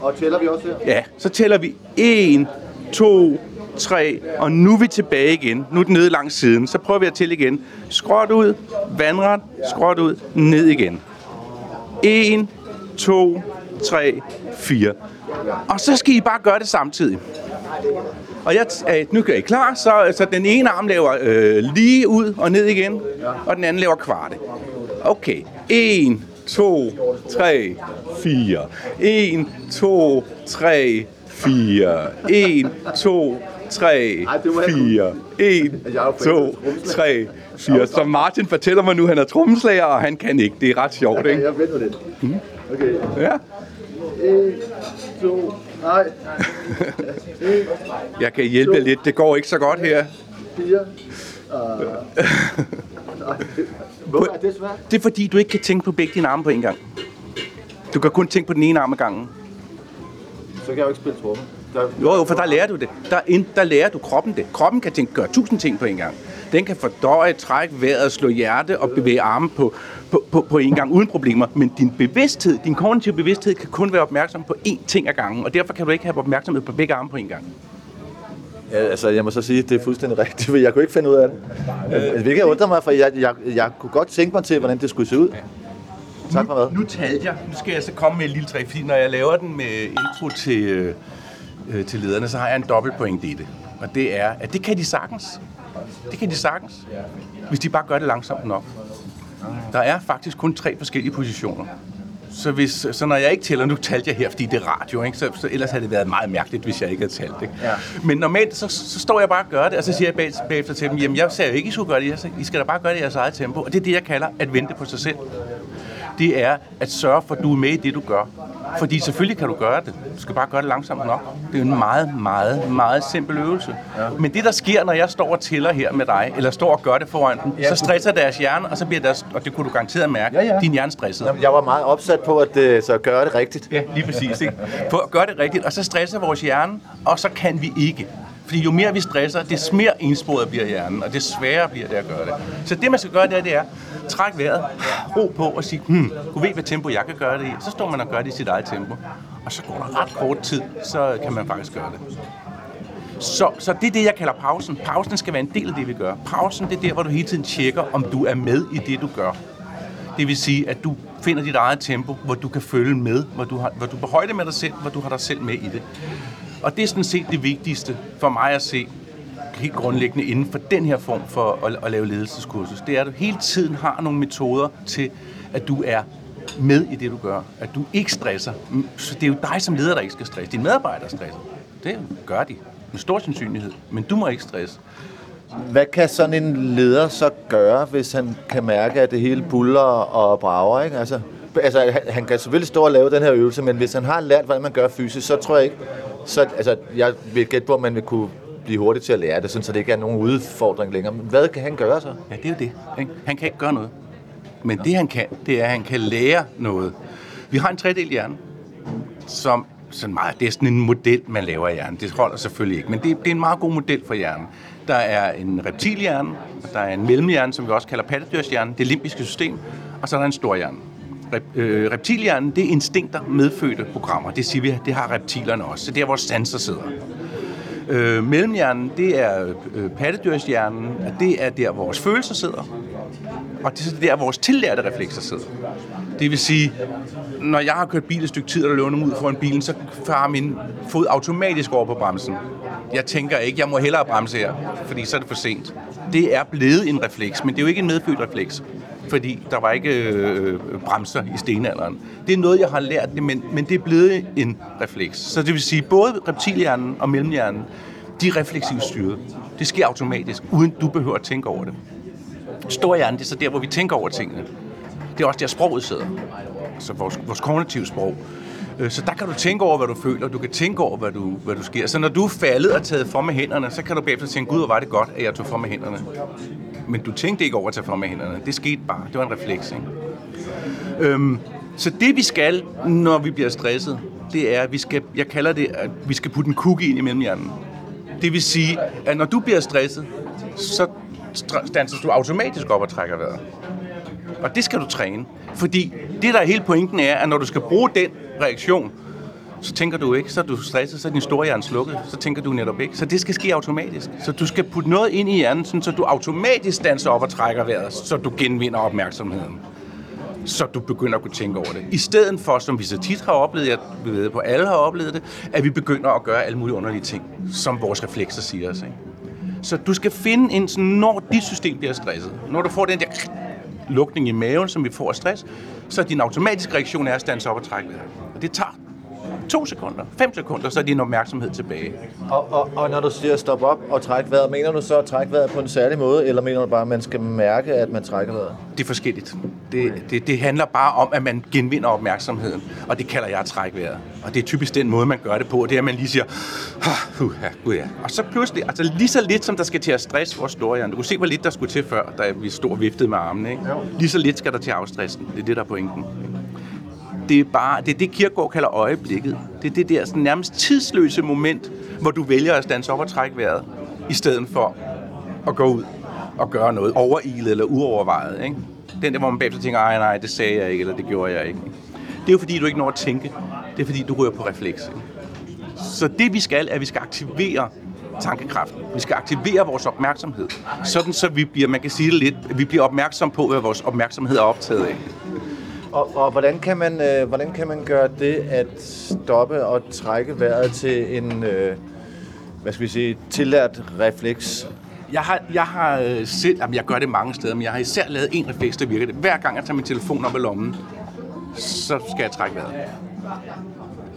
Speaker 3: Og tæller vi også her?
Speaker 5: Ja, så tæller vi 1, 2, 3, og nu er vi tilbage igen. Nu er den nede langs siden. Så prøver vi at tælle igen. Skråt ud, vandret, skråt ud, ned igen. 1, 2, 3, 4. Og så skal I bare gøre det samtidig. Og jeg, nu er I klar, så, så den ene arm laver øh, lige ud og ned igen, og den anden laver kvarte. Okay. 1, 2, 3, 4. 1, 2, 3, 4. 1, 2, 3,
Speaker 3: Ej, det må jeg
Speaker 5: 4. 1,
Speaker 3: Jeg er jo
Speaker 5: 2, 3, 4. Så Martin fortæller mig nu, at han er trommeslager, og han kan ikke. Det er ret sjovt, ikke?
Speaker 3: Jeg venter lidt. Okay.
Speaker 5: Ja.
Speaker 3: 1, 2, nej. 1,
Speaker 5: Jeg kan hjælpe lidt. Det går ikke så godt her.
Speaker 3: 4. Hvorfor er det svært?
Speaker 5: Det er fordi, du ikke kan tænke på begge dine arme på en gang. Du kan kun tænke på den ene arm ad gangen.
Speaker 3: Så kan jeg jo ikke spille trommer. Der,
Speaker 5: Jo, jo, for der lærer du det. Der, ind, der lærer du kroppen det. Kroppen kan tænke, gøre tusind ting på en gang. Den kan fordøje, trække vejret, slå hjerte og bevæge arme på, på, på, på en gang uden problemer. Men din bevidsthed, din kognitive bevidsthed, kan kun være opmærksom på én ting ad gangen. Og derfor kan du ikke have opmærksomhed på begge arme på en gang.
Speaker 3: Ja, altså, jeg må så sige, at det er fuldstændig rigtigt, for jeg kunne ikke finde ud af det. Øh, Hvilket undrer mig, for jeg, jeg, jeg kunne godt tænke mig til, hvordan det skulle se ud. Tak for hvad?
Speaker 5: Nu talte jeg. Nu skal jeg så komme med et lille træk, fordi når jeg laver den med intro til, øh, øh, til lederne, så har jeg en dobbelt pointe i det. Og det er, at det kan de sagtens. Det kan de sagtens, hvis de bare gør det langsomt nok. Der er faktisk kun tre forskellige positioner. Så, hvis, så når jeg ikke tæller, nu talte jeg her, fordi det er radio, ikke? Så, så ellers havde det været meget mærkeligt, hvis jeg ikke havde talt. Ikke? Ja. Men normalt, så, så står jeg bare og gør det, og så siger jeg bag, bagefter til dem, jamen jeg sagde jo ikke, I skulle gøre det, jeg sagde, I skal da bare gøre det i jeres eget tempo. Og det er det, jeg kalder at vente på sig selv. Det er at sørge for, at du er med i det, du gør. Fordi selvfølgelig kan du gøre det. Du skal bare gøre det langsomt nok. Det er en meget, meget, meget simpel øvelse. Ja. Men det, der sker, når jeg står og tæller her med dig, eller står og gør det foran dem, ja, så stresser deres hjerne, og så bliver deres, og det kunne du garanteret mærke, ja, ja. din hjerne stresset.
Speaker 3: Jamen, jeg var meget opsat på at uh, så gøre det rigtigt.
Speaker 5: Ja, lige præcis. Ikke? På at gøre det rigtigt, og så stresser vores hjerne, og så kan vi ikke. Fordi jo mere vi stresser, des mere ensporet bliver hjernen, og det sværere bliver det at gøre det. Så det, man skal gøre, det er, det er træk vejret, ro på og sige, hmm, du ved, hvad tempo jeg kan gøre det i. Så står man og gør det i sit eget tempo. Og så går der ret kort tid, så kan man faktisk gøre det. Så, så det er det, jeg kalder pausen. Pausen skal være en del af det, vi gør. Pausen, det er der, hvor du hele tiden tjekker, om du er med i det, du gør. Det vil sige, at du finder dit eget tempo, hvor du kan følge med, hvor du, har, hvor du er på højde med dig selv, hvor du har dig selv med i det. Og det er sådan set det vigtigste for mig at se helt grundlæggende inden for den her form for at, at lave ledelseskursus. Det er, at du hele tiden har nogle metoder til, at du er med i det, du gør. At du ikke stresser. Så det er jo dig som leder, der ikke skal stresse. Dine medarbejdere stresser. Det gør de med stor sandsynlighed. Men du må ikke stresse.
Speaker 3: Hvad kan sådan en leder så gøre, hvis han kan mærke, at det hele buller og brager? Ikke? Altså, altså, han kan selvfølgelig stå og lave den her øvelse, men hvis han har lært, hvordan man gør fysisk, så tror jeg ikke, så, altså, jeg vil gætte på, at man vil kunne blive hurtigt til at lære det, så det ikke er nogen udfordring længere. Men hvad kan han gøre så?
Speaker 5: Ja, det er jo det. Ikke? Han kan ikke gøre noget. Men det han kan, det er, at han kan lære noget. Vi har en tredel hjerne, som sådan meget, det er sådan en model, man laver af hjernen. Det holder selvfølgelig ikke, men det, det er en meget god model for hjernen. Der er en reptilhjerne, der er en mellemhjerne, som vi også kalder pattedyrshjernen, det limbiske system, og så er der en stor hjerne. Rep, øh, reptilhjernen, det er instinkter, medfødte programmer. Det siger vi, det har reptilerne også. Så det er, hvor sanser sidder. Øh, mellemhjernen, det er øh, pattedyrshjernen, og det er der, vores følelser sidder. Og det er der, vores tillærte reflekser sidder. Det vil sige, når jeg har kørt bil et stykke tid og løber ud foran bilen, så farer min fod automatisk over på bremsen. Jeg tænker ikke, jeg må hellere bremse her, fordi så er det for sent. Det er blevet en refleks, men det er jo ikke en medfødt refleks fordi der var ikke øh, bremser i stenalderen. Det er noget, jeg har lært men, men det er blevet en refleks. Så det vil sige, både reptilhjernen og mellemhjernen, de er refleksivt styret. Det sker automatisk, uden du behøver at tænke over det. Storhjernen, det er så der, hvor vi tænker over tingene. Det er også der, sproget sidder. Altså vores, vores kognitive sprog. Øh, så der kan du tænke over, hvad du føler, du kan tænke over, hvad du, hvad du sker. Så når du er faldet og taget for med hænderne, så kan du bagefter tænke, gud, hvor var det godt, at jeg tog for med hænderne. Men du tænkte ikke over at tage for med hænderne. Det skete bare. Det var en refleks, ikke? Øhm, så det vi skal, når vi bliver stresset, det er, at vi skal, jeg kalder det, at vi skal putte en cookie ind i mellemhjernen. Det vil sige, at når du bliver stresset, så danser du automatisk op og trækker vejret. Og det skal du træne. Fordi det, der er hele pointen, er, at når du skal bruge den reaktion, så tænker du ikke, så er du stresset, så er din store hjerne slukket, så tænker du netop ikke. Så det skal ske automatisk. Så du skal putte noget ind i hjernen, sådan, så du automatisk danser op og trækker vejret, så du genvinder opmærksomheden. Så du begynder at kunne tænke over det. I stedet for, som vi så tit har oplevet, jeg ved på alle har oplevet det, at vi begynder at gøre alle mulige underlige ting, som vores reflekser siger os. Ikke? Så du skal finde en, sådan, når dit system bliver stresset, når du får den der lukning i maven, som vi får af stress, så din automatiske reaktion er at standse op og trække vejret. Og det tager to sekunder, fem sekunder, så er din opmærksomhed tilbage.
Speaker 3: Og, og, og når du siger stop op og træk vejret, mener du så at trække vejret på en særlig måde, eller mener du bare, at man skal mærke, at man trækker vejret?
Speaker 5: Det er forskelligt. Det, det, det handler bare om, at man genvinder opmærksomheden, og det kalder jeg at trække vejret. Og det er typisk den måde, man gør det på, det er, at man lige siger, uh, ja, gud ja. Og så pludselig, altså lige så lidt, som der skal til at stresse vores store Du kunne se, hvor lidt der skulle til før, da vi stod viftet med armene. Ikke? Lige så lidt skal der til afstressen. Det er det, der er pointen det er bare det, er det Kierkegaard kalder øjeblikket. Det er det der sådan nærmest tidsløse moment, hvor du vælger at stands op og trække vejret, i stedet for at gå ud og gøre noget overilet eller uovervejet. Ikke? Den der, hvor man bagefter tænker, nej, nej, det sagde jeg ikke, eller det gjorde jeg ikke. Det er jo fordi, du ikke når at tænke. Det er fordi, du ryger på refleks. Ikke? Så det vi skal, er, at vi skal aktivere tankekraften. Vi skal aktivere vores opmærksomhed. Sådan så vi bliver, man kan sige det lidt, vi bliver opmærksom på, hvad vores opmærksomhed er optaget af.
Speaker 3: Og, og hvordan, kan man, øh, hvordan kan man gøre det at stoppe og trække vejret til en, øh, hvad skal vi sige, tillært refleks?
Speaker 5: Jeg har, jeg har øh, selv, jamen jeg gør det mange steder, men jeg har især lavet en refleks, der virker det. Hver gang jeg tager min telefon op i lommen, så skal jeg trække vejret.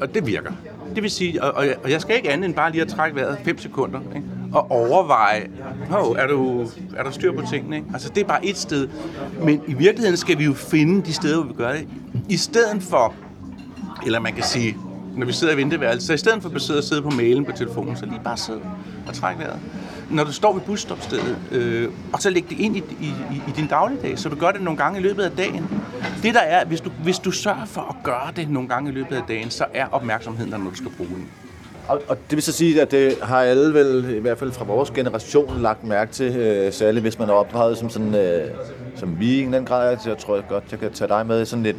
Speaker 5: Og det virker. Det vil sige, og, og, jeg, og jeg skal ikke andet end bare lige at trække vejret 5 sekunder, ikke? Og overveje, oh, er, du, er der styr på tingene? Ikke? Altså, det er bare et sted. Men i virkeligheden skal vi jo finde de steder, hvor vi gør det. I stedet for, eller man kan sige, når vi sidder i venteværelset, så i stedet for at sidde og sidde på mailen på telefonen, så lige bare sidde og trække vejret. Når du står ved busstopstedet, øh, og så læg det ind i, i, i, i din dagligdag, så du gør det nogle gange i løbet af dagen. Det der er, hvis du, hvis du sørger for at gøre det nogle gange i løbet af dagen, så er opmærksomheden der, når du skal bruge den.
Speaker 3: Og, og det vil så sige, at det har alle vel, i hvert fald fra vores generation, lagt mærke til, øh, særligt hvis man er opdraget som sådan, øh, som vi i en eller anden grad, så jeg tror jeg godt, jeg kan tage dig med sådan lidt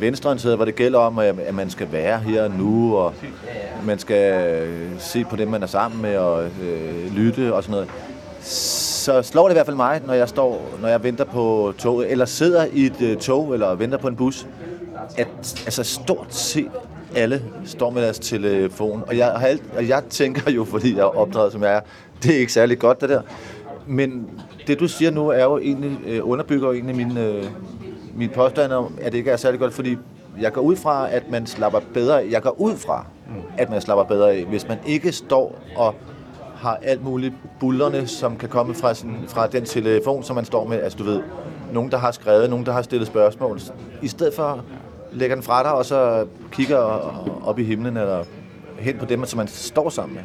Speaker 3: venstreorienteret, hvor det gælder om, at man skal være her og nu, og man skal øh, se på dem, man er sammen med, og øh, lytte og sådan noget. Så slår det i hvert fald mig, når jeg står, når jeg venter på toget, eller sidder i et øh, tog, eller venter på en bus, at altså stort set alle står med deres telefon. Og jeg, har alt, og jeg tænker jo, fordi jeg er opdraget som jeg er, det er ikke særlig godt det der. Men det du siger nu er jo egentlig, øh, underbygger jo egentlig min, øh, min påstand om, at det ikke er særlig godt, fordi jeg går ud fra, at man slapper bedre af. Jeg går ud fra, at man slapper bedre af, hvis man ikke står og har alt muligt bullerne, som kan komme fra, sin, fra den telefon, som man står med. Altså du ved, nogen der har skrevet, nogen der har stillet spørgsmål. I stedet for lægger den fra dig, og så kigger op i himlen, eller hen på dem, som man står sammen med.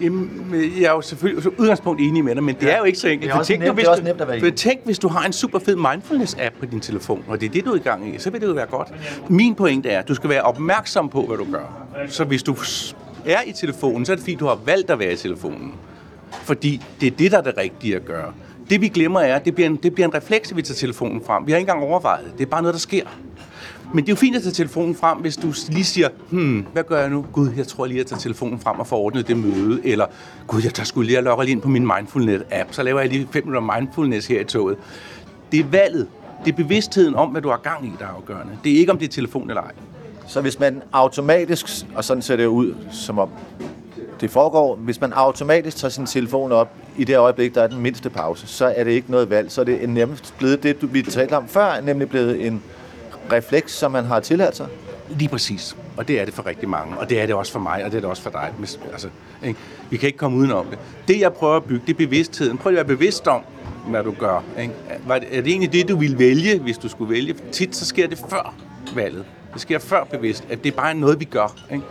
Speaker 5: Jamen, jeg er jo selvfølgelig så udgangspunkt enig med dig, men det ja. er jo ikke så enkelt.
Speaker 3: Det er også
Speaker 5: tænk,
Speaker 3: nemt-
Speaker 5: hvis
Speaker 3: det er også
Speaker 5: du-
Speaker 3: nemt at være
Speaker 5: for Tænk, hvis du har en super fed mindfulness-app på din telefon, og det er det, du er i gang i, så vil det jo være godt. Min pointe er, at du skal være opmærksom på, hvad du gør. Så hvis du er i telefonen, så er det fordi, du har valgt at være i telefonen. Fordi det er det, der er det rigtige at gøre. Det vi glemmer er, at det bliver en, det bliver en refleks, at vi tager telefonen frem. Vi har ikke engang overvejet det. Det er bare noget, der sker. Men det er jo fint at tage telefonen frem, hvis du lige siger, hmm, hvad gør jeg nu? Gud, jeg tror lige, at jeg tager telefonen frem og får ordnet det møde. Eller, gud, jeg tager skulle lige at logge lige ind på min mindfulness-app, så laver jeg lige 5 minutter mindfulness her i toget. Det er valget. Det er bevidstheden om, hvad du har gang i, der er afgørende. Det er ikke, om det er telefon eller ej.
Speaker 3: Så hvis man automatisk, og sådan ser det ud, som om det foregår, hvis man automatisk tager sin telefon op i det øjeblik, der er den mindste pause, så er det ikke noget valg. Så er det nærmest blevet det, du- vi talte om før, nemlig blevet en refleks, som man har tilladt sig.
Speaker 5: Lige præcis. Og det er det for rigtig mange. Og det er det også for mig, og det er det også for dig. Altså, ikke? Vi kan ikke komme udenom det. Det, jeg prøver at bygge, det er bevidstheden. Prøv at være bevidst om, hvad du gør. Ikke? Var det- Er det egentlig det, du ville vælge, hvis du skulle vælge? Tit så sker det før valget. Det sker før bevidst, at det er bare noget, vi gør. Ikke?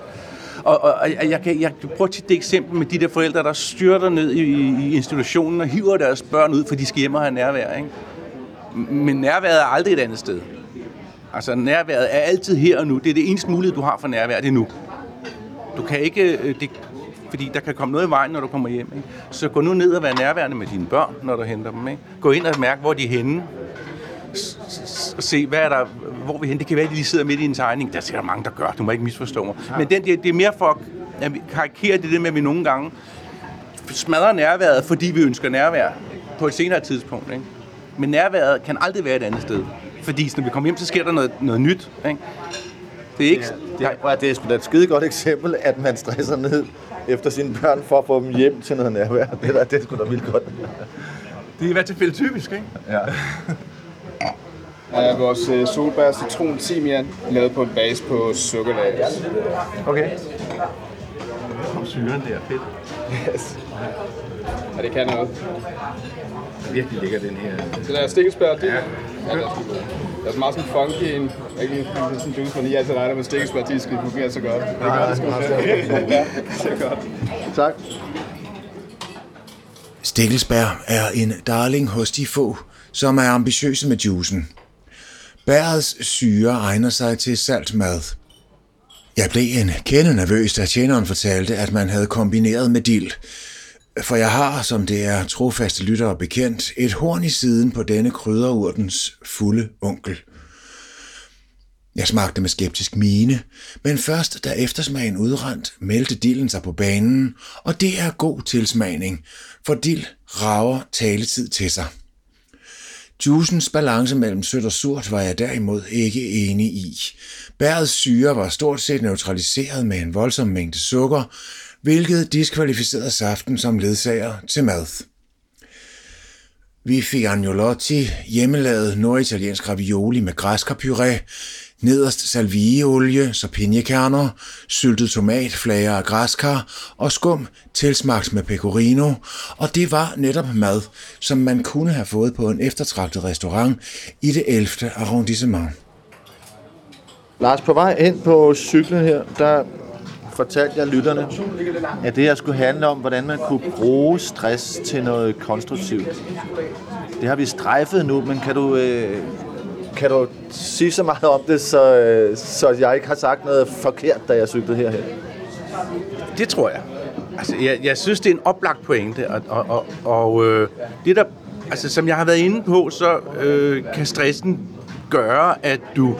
Speaker 5: Og, og, og jeg, kan, jeg bruger tit det eksempel med de der forældre, der styrter ned i, i institutionen og hiver deres børn ud, for de skal hjem og have nærvær. Ikke? Men nærværet er aldrig et andet sted. Altså nærværet er altid her og nu. Det er det eneste mulighed, du har for nærvær, det er nu. Du kan ikke, øh, det, fordi der kan komme noget i vejen, når du kommer hjem. Ikke? Så gå nu ned og vær nærværende med dine børn, når du henter dem. Ikke? Gå ind og mærk, hvor de er henne. S- se, hvad er der, hvor er vi henne. Det kan være, at de lige sidder midt i en tegning. Der er sikkert mange, der gør. Du må ikke misforstå mig. Men den, det, det er mere for at karikere det, der med, at vi nogle gange smadrer nærværet, fordi vi ønsker nærvær på et senere tidspunkt. Ikke? Men nærværet kan aldrig være et andet sted. Fordi når vi kommer hjem, så sker der noget, noget nyt. Ikke? Det er ikke...
Speaker 3: Det er, det er sgu da et skide godt eksempel, at man stresser ned efter sine børn for at få dem hjem til noget nærvær. Det, der, det er sgu da vildt godt.
Speaker 5: Det er i hvert tilfælde typisk, ikke?
Speaker 3: Ja.
Speaker 7: er vores øh, solbær citron timian lavet på en base på sukkerlag.
Speaker 3: Okay.
Speaker 5: Syren, det er fedt.
Speaker 7: Yes. Ja, det kan noget.
Speaker 5: Virkelig ligger den her.
Speaker 7: Så der er stikkelsbær, det, ja. ja, det er er meget sådan funky en, ikke en sådan en juice, man ikke altid regner med stikkelsbær, de skal fungere så godt. Det gør det sgu. Ja, det er godt.
Speaker 3: Tak.
Speaker 6: Stikkelsbær er en darling hos de få, som er ambitiøse med juicen. Bærets syre egner sig til salt mad. Jeg blev en kende nervøs, da tjeneren fortalte, at man havde kombineret med dild. For jeg har, som det er trofaste lyttere bekendt, et horn i siden på denne krydderurtens fulde onkel. Jeg smagte med skeptisk mine, men først da eftersmagen udrendt, meldte dillen sig på banen, og det er god tilsmagning, for dill rager taletid til sig. Juicens balance mellem sødt og surt var jeg derimod ikke enig i. Bærets syre var stort set neutraliseret med en voldsom mængde sukker, hvilket diskvalificerede saften som ledsager til mad. Vi fik agnolotti, hjemmelavet norditaliensk ravioli med græskarpuré, nederst salvieolie, så pinjekerner, syltet tomat, flager af græskar og skum tilsmagt med pecorino, og det var netop mad, som man kunne have fået på en eftertragtet restaurant i det 11. arrondissement.
Speaker 3: Lars, på vej ind på cyklen her, der fortalte jeg lytterne, at det her skulle handle om, hvordan man kunne bruge stress til noget konstruktivt. Det har vi strejfet nu, men kan du, øh, kan du sige så meget om det, så, øh, så jeg ikke har sagt noget forkert, da jeg cyklede herhen?
Speaker 5: Det tror jeg. Altså, jeg, jeg synes, det er en oplagt pointe, og, og, og, og øh, det der, altså, som jeg har været inde på, så øh, kan stressen gøre, at du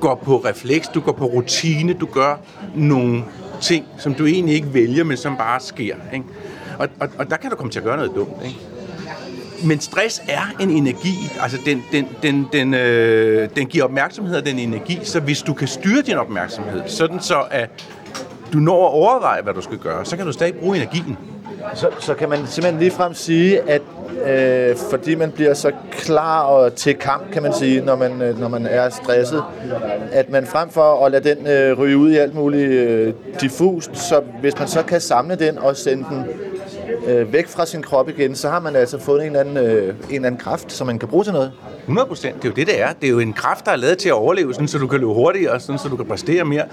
Speaker 5: går på refleks, du går på rutine, du gør nogle ting, som du egentlig ikke vælger, men som bare sker. Ikke? Og, og, og der kan du komme til at gøre noget dumt. Ikke? Men stress er en energi, altså den, den, den, den, øh, den giver opmærksomhed og den energi, så hvis du kan styre din opmærksomhed, sådan så at du når at overveje, hvad du skal gøre, så kan du stadig bruge energien.
Speaker 3: Så, så kan man simpelthen ligefrem sige, at øh, fordi man bliver så klar og til kamp, kan man sige, når man, øh, når man er stresset, at man frem for at lade den øh, ryge ud i alt muligt øh, diffust, så hvis man så kan samle den og sende den øh, væk fra sin krop igen, så har man altså fået en eller anden, øh, en eller anden kraft, som man kan bruge til noget.
Speaker 5: 100 procent. Det er jo det, det er. Det er jo en kraft, der er lavet til at overleve, sådan, så du kan løbe hurtigere, sådan, så du kan præstere mere.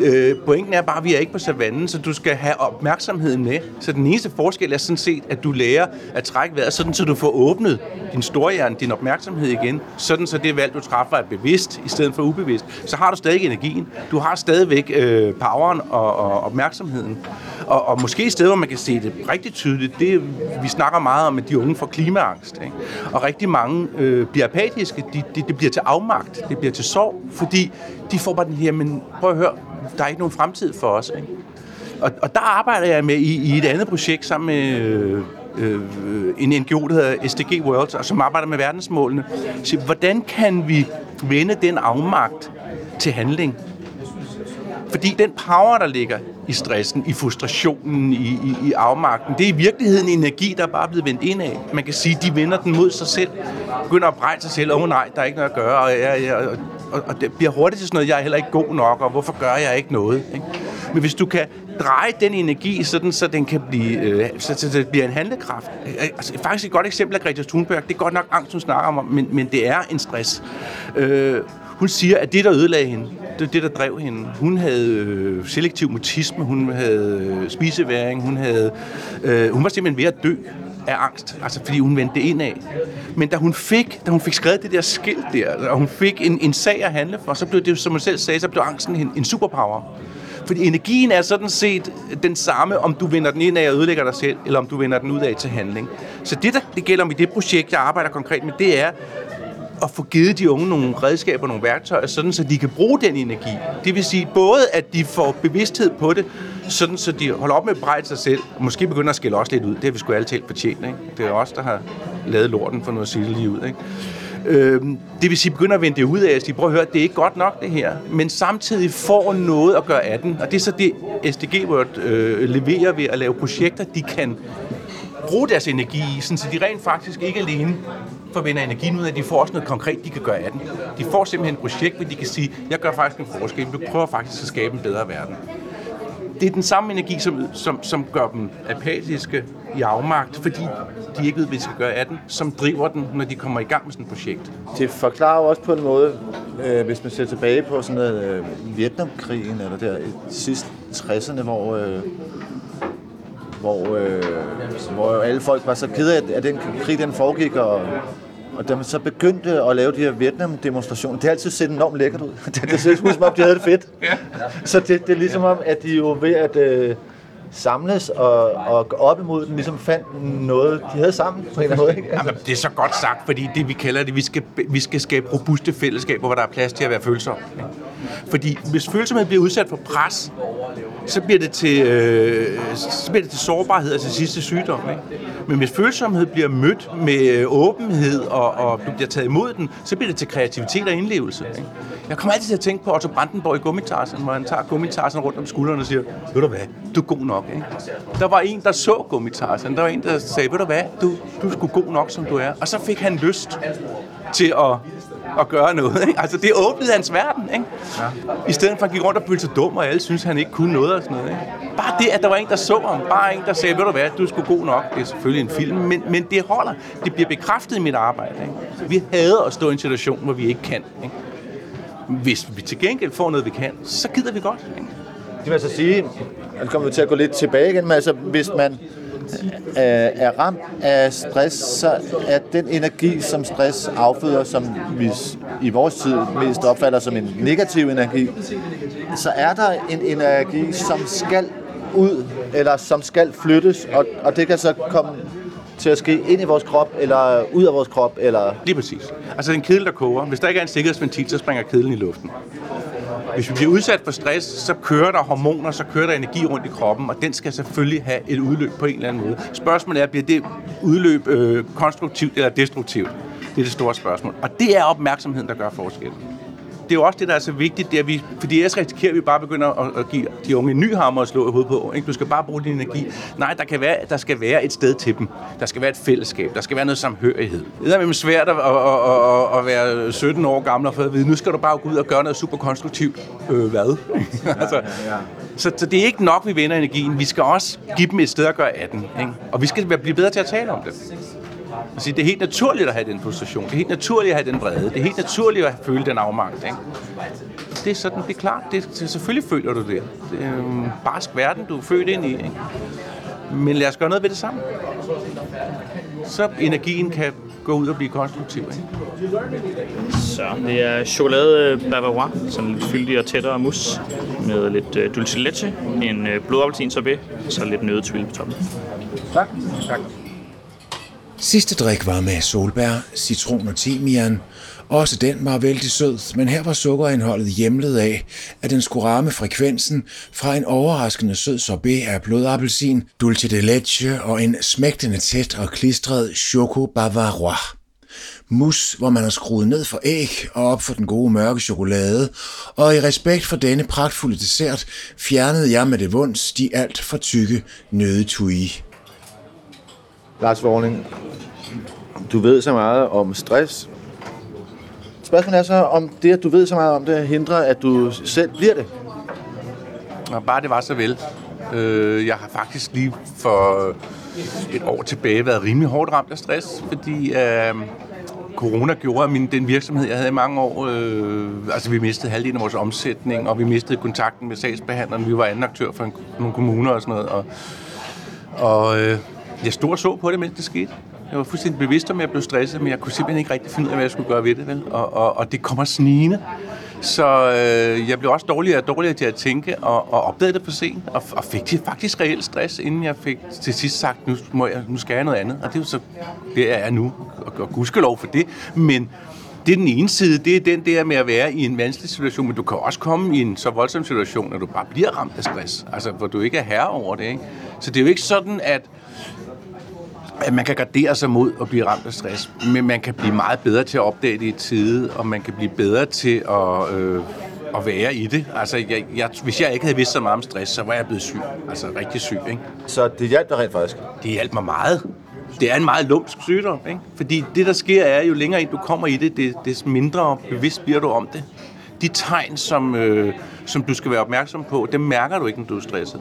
Speaker 5: Øh, pointen er bare, at vi er ikke på savannen, så du skal have opmærksomheden med. Så den eneste forskel er sådan set, at du lærer at trække vejret, sådan så du får åbnet din storhjerne, din opmærksomhed igen, sådan så det valg, du træffer, er bevidst i stedet for ubevidst. Så har du stadig energien. Du har stadigvæk øh, poweren og, og opmærksomheden. Og, og måske et sted, hvor man kan se det rigtig tydeligt, det vi snakker meget om, at de unge får klimaangst. Ikke? Og rigtig mange øh, bliver apatiske, de, de, det bliver til afmagt, det bliver til sorg, fordi de får bare den her, men prøv at høre, der er ikke nogen fremtid for os. Ikke? Og, og der arbejder jeg med i, i et andet projekt sammen med øh, øh, en NGO, der hedder SDG World, og som arbejder med verdensmålene. Så hvordan kan vi vende den afmagt til handling? Fordi den power, der ligger i stressen, i frustrationen, i, i, i afmagten, det er i virkeligheden energi, der er bare blevet vendt ind af. Man kan sige, de vender den mod sig selv, begynder at brænde sig selv, åh oh, nej, der er ikke noget at gøre, og, jeg, jeg, og, og det bliver hurtigt til sådan noget, jeg er heller ikke god nok, og hvorfor gør jeg ikke noget? Ikke? Men hvis du kan dreje den energi, sådan, så den kan blive, øh, så, så det bliver en handlekraft. Øh, altså, faktisk et godt eksempel af Greta Thunberg. Det er godt nok angst, hun snakker om, men, men det er en stress. Øh, hun siger, at det, der ødelagde hende, det det, der drev hende. Hun havde øh, selektiv mutisme, hun havde øh, spiseværing, hun, havde, øh, hun var simpelthen ved at dø af angst, altså fordi hun vendte det ind af. Men da hun fik, da hun fik skrevet det der skilt der, og hun fik en, en sag at handle for, så blev det, som hun selv sagde, så blev angsten en, en superpower. Fordi energien er sådan set den samme, om du vender den ind af og ødelægger dig selv, eller om du vender den ud af til handling. Så det, der det gælder om i det projekt, jeg arbejder konkret med, det er at få givet de unge nogle redskaber, nogle værktøjer, sådan så de kan bruge den energi. Det vil sige både, at de får bevidsthed på det, sådan så de holder op med at brejde sig selv, og måske begynder at skille os lidt ud. Det har vi sgu alle talt fortjent. Ikke? Det er os, der har lavet lorten for noget sige lige ud. Ikke? Øhm, det vil sige, begynder at vende det ud af, at de prøver at høre, det er ikke godt nok det her, men samtidig får noget at gøre af den. Og det er så det, SDG World øh, leverer ved at lave projekter, de kan bruge deres energi i, sådan så de rent faktisk ikke alene forvinder energien ud af, at de får også noget konkret, de kan gøre af den. De får simpelthen et projekt, hvor de kan sige, jeg gør faktisk en forskel, vi prøver faktisk at skabe en bedre verden. Det er den samme energi, som, som, som gør dem apatiske i afmagt, fordi de ikke ved, hvad de skal gøre af den, som driver den, når de kommer i gang med sådan et projekt.
Speaker 3: Det forklarer jo også på en måde, øh, hvis man ser tilbage på sådan noget øh, Vietnamkrigen, eller der sidst 60'erne, hvor, øh, hvor, øh, hvor alle folk var så kede af, at den krig den foregik, og, og da man så begyndte at lave de her Vietnam-demonstrationer, det har altid set enormt lækkert ud. det, ser ud som om, de havde det fedt. Så det, det er ligesom om, at de jo ved at øh, samles og, og gå op imod den, ligesom fandt noget, de havde sammen på en eller anden måde. Ikke? Altså,
Speaker 5: Jamen, det er så godt sagt, fordi det vi kalder det, vi skal, vi skal skabe robuste fællesskaber, hvor der er plads til at være følsom. Fordi hvis følsomhed bliver udsat for pres, så bliver det til, øh, så bliver det til sårbarhed og til sidste sygdom. Ikke? Men hvis følsomhed bliver mødt med øh, åbenhed, og, og du bliver taget imod den, så bliver det til kreativitet og indlevelse. Ikke? Jeg kommer altid til at tænke på Otto Brandenborg i Gummitarsen, hvor han tager Gummitarsen rundt om skuldrene og siger, ved du hvad, du er god nok. Ikke? Der var en, der så Gummitarsen, der var en, der sagde, ved du hvad, du, du er sgu god nok, som du er. Og så fik han lyst til at at gøre noget. Ikke? Altså, det åbnede hans verden. Ikke? Ja. I stedet for at han gik rundt og følte sig dum, og alle synes han ikke kunne noget og sådan noget. Ikke? Bare det, at der var en, der så ham. Bare en, der sagde, ved du hvad, du er sgu god nok. Det er selvfølgelig en film, men, men det holder. Det bliver bekræftet i mit arbejde. Ikke? Vi hader at stå i en situation, hvor vi ikke kan. Ikke? Hvis vi til gengæld får noget, vi kan, så gider vi godt. Ikke?
Speaker 3: Det vil altså sige, at kommer vi til at gå lidt tilbage igen, men altså, hvis man er ramt af stress, så er den energi, som stress afføder, som vi i vores tid mest opfatter som en negativ energi, så er der en energi, som skal ud, eller som skal flyttes, og, og det kan så komme til at ske ind i vores krop, eller ud af vores krop, eller...
Speaker 5: Lige præcis. Altså en kedel, der koger. Hvis der ikke er en sikkerhedsventil, så springer kedlen i luften. Hvis vi bliver udsat for stress, så kører der hormoner, så kører der energi rundt i kroppen, og den skal selvfølgelig have et udløb på en eller anden måde. Spørgsmålet er, bliver det udløb øh, konstruktivt eller destruktivt? Det er det store spørgsmål. Og det er opmærksomheden, der gør forskellen. Det er jo også det, der er så vigtigt, det er, vi, fordi ellers risikerer vi bare begynder at, at give de unge en ny hammer at slå i hovedet på. Ikke? Du skal bare bruge din energi. Nej, der, kan være, der skal være et sted til dem. Der skal være et fællesskab. Der skal være noget samhørighed. Det er svært at, at, at, at, være 17 år gammel og få at vide, nu skal du bare gå ud og gøre noget super konstruktivt. Øh, hvad? altså, så, så det er ikke nok, vi vinder energien. Vi skal også give dem et sted at gøre af den. Ikke? Og vi skal blive bedre til at tale om det. Altså, det er helt naturligt at have den frustration. Det er helt naturligt at have den vrede. Det er helt naturligt at føle den afmagt. Ikke? Det er sådan, det er klart. Det, det, selvfølgelig føler du det. Det er en barsk verden, du er født ind i. Ikke? Men lad os gøre noget ved det sammen. Så energien kan gå ud og blive konstruktiv. Ikke?
Speaker 4: Så det er chokolade bavarois, sådan lidt fyldig og tættere mus, med lidt uh, dulce leche, en blodappelsin sorbet, og så lidt nødetwil på toppen.
Speaker 3: Tak. tak.
Speaker 6: Sidste drik var med solbær, citron og timian. Også den var vældig sød, men her var sukkerindholdet hjemlet af, at den skulle ramme frekvensen fra en overraskende sød sorbet af blodappelsin, dulce de leche og en smægtende tæt og klistret choco bavarois. Mus, hvor man har skruet ned for æg og op for den gode mørke chokolade, og i respekt for denne pragtfulde dessert fjernede jeg med det vunds de alt for tykke nødetui.
Speaker 3: Lars Vorning, du ved så meget om stress. Spørgsmålet er så, om det, at du ved så meget om det, hindrer, at du selv bliver det?
Speaker 5: Og bare det var så vel. Øh, jeg har faktisk lige for et år tilbage været rimelig hårdt ramt af stress, fordi øh, corona gjorde, at min, den virksomhed, jeg havde i mange år, øh, altså vi mistede halvdelen af vores omsætning, og vi mistede kontakten med sagsbehandleren. Vi var anden aktør for en, nogle kommuner og sådan noget, og, og øh, jeg stod og så på det, mens det skete. Jeg var fuldstændig bevidst om, at jeg blev stresset, men jeg kunne simpelthen ikke rigtig finde ud af, hvad jeg skulle gøre ved det. Vel? Og, og, og det kommer snigende. Så øh, jeg blev også dårligere og dårligere til at tænke, og, og opdagede det for sent, og, og fik faktisk reelt stress, inden jeg fik til sidst sagt, nu, må jeg, nu skal jeg noget andet. Og det er jo så det er jeg nu, og, og gudskelov for det. Men det er den ene side, det er den der med at være i en vanskelig situation, men du kan også komme i en så voldsom situation, at du bare bliver ramt af stress, altså hvor du ikke er herre over det. Ikke? Så det er jo ikke sådan, at at man kan gardere sig mod at blive ramt af stress, men man kan blive meget bedre til at opdage det i tide, og man kan blive bedre til at, øh, at være i det. Altså, jeg, jeg, hvis jeg ikke havde vidst så meget om stress, så var jeg blevet syg. Altså rigtig syg, ikke?
Speaker 3: Så det hjalp dig rent faktisk?
Speaker 5: Det hjalp mig meget. Det er en meget lumsk sygdom, ikke? Fordi det, der sker, er, jo længere ind du kommer i det, det des mindre bevidst bliver du om det. De tegn, som, øh, som du skal være opmærksom på, dem mærker du ikke, når du er stresset.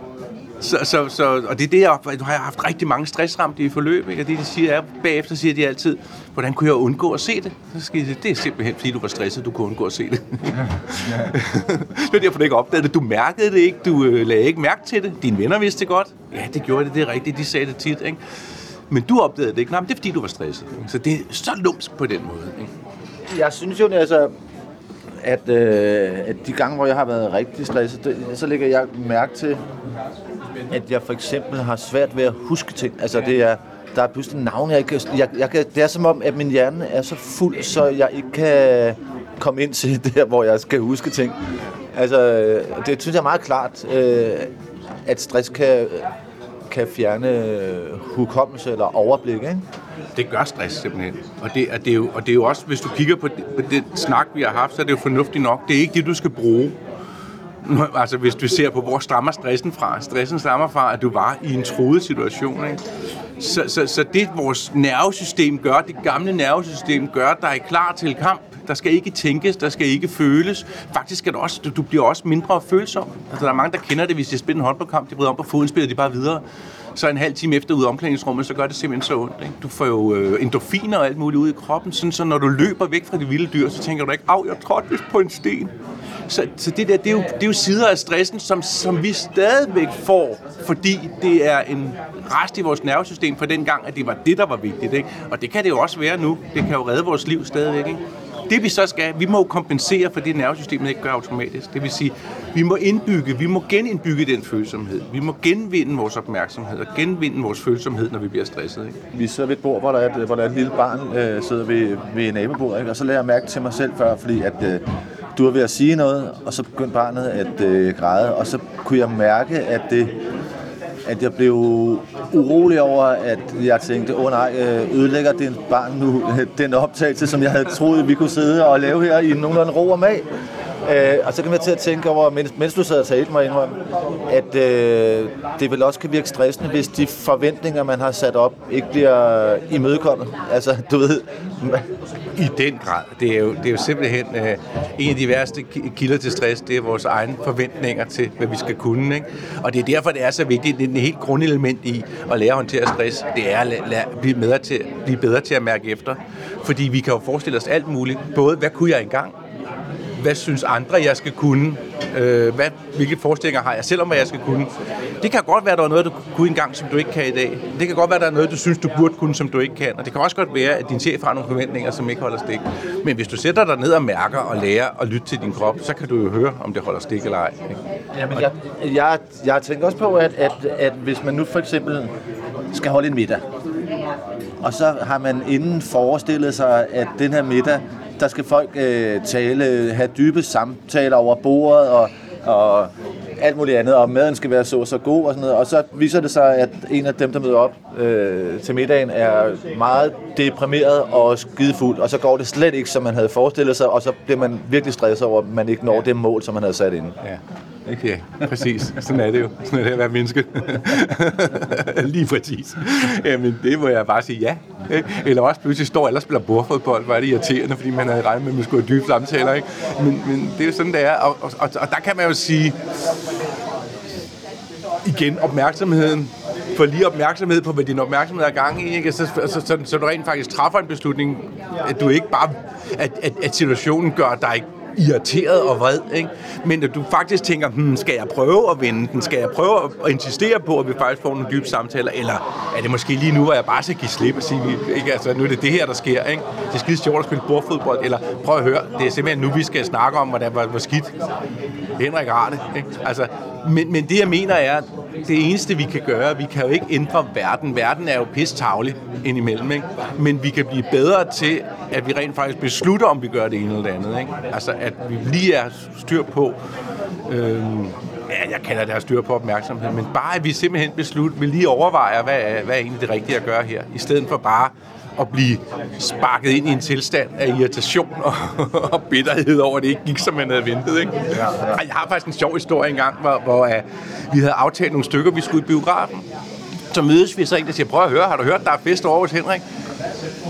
Speaker 5: Så, så, så, og det er det, jeg du har haft rigtig mange stressramte i forløb, ikke? og det, de siger er, bagefter siger de altid, hvordan kunne jeg undgå at se det? Så skal de det er simpelthen, fordi du var stresset, du kunne undgå at se det. det er derfor, du ikke opdagede det. Du mærkede det ikke, du øh, lagde ikke mærke til det. Dine venner vidste det godt. Ja, det gjorde det, det er rigtigt, de sagde det tit. Ikke? Men du opdagede det ikke. Nej, men det er fordi, du var stresset. Ikke? Så det er så lumsk på den måde. Ikke?
Speaker 3: Jeg synes jo, altså, at, øh, at de gange, hvor jeg har været rigtig stresset, det, så lægger jeg mærke til, at jeg for eksempel har svært ved at huske ting. Altså det er, der er pludselig navn, jeg ikke jeg, jeg kan, Det er som om, at min hjerne er så fuld, så jeg ikke kan komme ind til der, hvor jeg skal huske ting. Altså, det synes jeg er meget klart, øh, at stress kan, kan fjerne hukommelse eller overblik, ikke?
Speaker 5: Det gør stress simpelthen. Og det, og det, er, jo, og det er jo også, hvis du kigger på det, på det snak, vi har haft, så er det jo fornuftigt nok. Det er ikke det, du skal bruge. Nå, Altså hvis du ser på, hvor stammer stressen fra. Stressen stammer fra, at du var i en truet situation. Ikke? Så, så, så det vores nervesystem gør, det gamle nervesystem gør, der er klar til kamp. Der skal ikke tænkes, der skal ikke føles. Faktisk skal du også, du, du bliver også mindre følsom. Altså, der er mange, der kender det, hvis de spiller en håndboldkamp, de bryder om på foden, spiller de bare videre. Så en halv time efter ude af omklædningsrummet, så gør det simpelthen så ondt. Ikke? Du får jo øh, endorfiner og alt muligt ud i kroppen, sådan, så når du løber væk fra de vilde dyr, så tænker du ikke, af, jeg trådte vist på en sten. Så, så det der, det er, jo, det er jo sider af stressen, som, som vi stadigvæk får, fordi det er en rest i vores nervesystem fra den gang, at det var det, der var vigtigt. Ikke? Og det kan det jo også være nu. Det kan jo redde vores liv stadigvæk. Ikke? Det vi så skal, vi må jo kompensere for det, nervesystemet ikke gør automatisk. Det vil sige, vi må indbygge, vi må genindbygge den følsomhed. Vi må genvinde vores opmærksomhed og genvinde vores følsomhed, når vi bliver stresset. Ikke?
Speaker 3: Vi sidder ved et bord, hvor der er et, hvor der er et lille barn, øh, sidder ved, ved nabobordet, ikke? og så lader jeg mærke til mig selv før, fordi at øh, du var ved at sige noget, og så begyndte barnet at øh, græde, og så kunne jeg mærke, at det at jeg blev urolig over, at jeg tænkte, åh oh, nej, øh, ødelægger den barn nu den optagelse, som jeg havde troet, vi kunne sidde og lave her i nogenlunde ro og mag. Øh, og så kan jeg til at tænke over, mens, mens du sad og talte mig indrømme, at øh, det vel også kan virke stressende, hvis de forventninger, man har sat op, ikke bliver imødekommet. Altså, du ved...
Speaker 5: I den grad. Det er jo, det er jo simpelthen øh, en af de værste kilder til stress, det er vores egne forventninger til, hvad vi skal kunne. Ikke? Og det er derfor, det er så vigtigt. Det er et helt grundelement i at lære at håndtere stress. Det er at la- la- blive, bedre til, blive bedre til at mærke efter. Fordi vi kan jo forestille os alt muligt. Både, hvad kunne jeg engang? Hvad synes andre, jeg skal kunne? Øh, hvad, hvilke forestillinger har jeg selv om, hvad jeg skal kunne? Det kan godt være, at der er noget, du kunne engang, som du ikke kan i dag. Det kan godt være, at der er noget, du synes, du burde kunne, som du ikke kan. Og det kan også godt være, at din chef har nogle forventninger, som ikke holder stik. Men hvis du sætter dig ned og mærker og lærer og lytter til din krop, så kan du jo høre, om det holder stik eller ej. Ikke?
Speaker 3: Jamen, jeg, jeg, jeg tænker også på, at, at, at hvis man nu for eksempel skal holde en middag, og så har man inden forestillet sig, at den her middag, der skal folk øh, tale, have dybe samtaler over bordet, og, og alt muligt andet, og maden skal være så så god og sådan noget. Og så viser det sig, at en af dem, der møder op øh, til middagen, er meget deprimeret og skidefuld, og så går det slet ikke, som man havde forestillet sig, og så bliver man virkelig stresset over, at man ikke når det mål, som man havde sat ind.
Speaker 5: Ja. Ikke? Ja, præcis. Sådan er det jo. Sådan er det at være menneske. Lige præcis. Jamen, det må jeg bare sige ja. Ikke? Eller også pludselig står alle og spiller bordfodbold, hvor er det irriterende, fordi man havde regnet med, at man skulle have dybe samtaler. Ikke? Men, men det er jo sådan, det er. Og, og, og, og der kan man jo sige, igen, opmærksomheden få lige opmærksomhed på, hvad din opmærksomhed er gang i, ikke? Så, så, så, så du rent faktisk træffer en beslutning, at du ikke bare, at, at, at situationen gør dig irriteret og vred, ikke? men at du faktisk tænker, hmm, skal jeg prøve at vende den? Skal jeg prøve at insistere på, at vi faktisk får nogle dybe samtaler? Eller er det måske lige nu, hvor jeg bare skal give slip og sige, ikke? Altså, nu er det det her, der sker. Ikke? Det er skide sjovt at spille bordfodbold. Eller prøv at høre, det er simpelthen nu, vi skal snakke om, hvordan hvor, hvor skidt Henrik har det. Ikke? Altså, men, men det, jeg mener er, det eneste, vi kan gøre, vi kan jo ikke ændre verden. Verden er jo pisstavlig indimellem, ikke? Men vi kan blive bedre til, at vi rent faktisk beslutter, om vi gør det ene eller det andet, ikke? Altså, at vi lige er styr på, øhm, ja, jeg kalder det at styr på opmærksomhed, men bare, at vi simpelthen beslutter, vi lige overvejer, hvad er, hvad er egentlig det rigtige at gøre her, i stedet for bare at blive sparket ind i en tilstand af irritation og, og bitterhed over, at det ikke gik, som man havde ventet. Ikke? Ja, ja. Jeg har faktisk en sjov historie engang, hvor, hvor uh, vi havde aftalt nogle stykker, vi skulle i biografen. Så mødes vi så en, der siger, prøv at høre, har du hørt, der er fest over hos Henrik?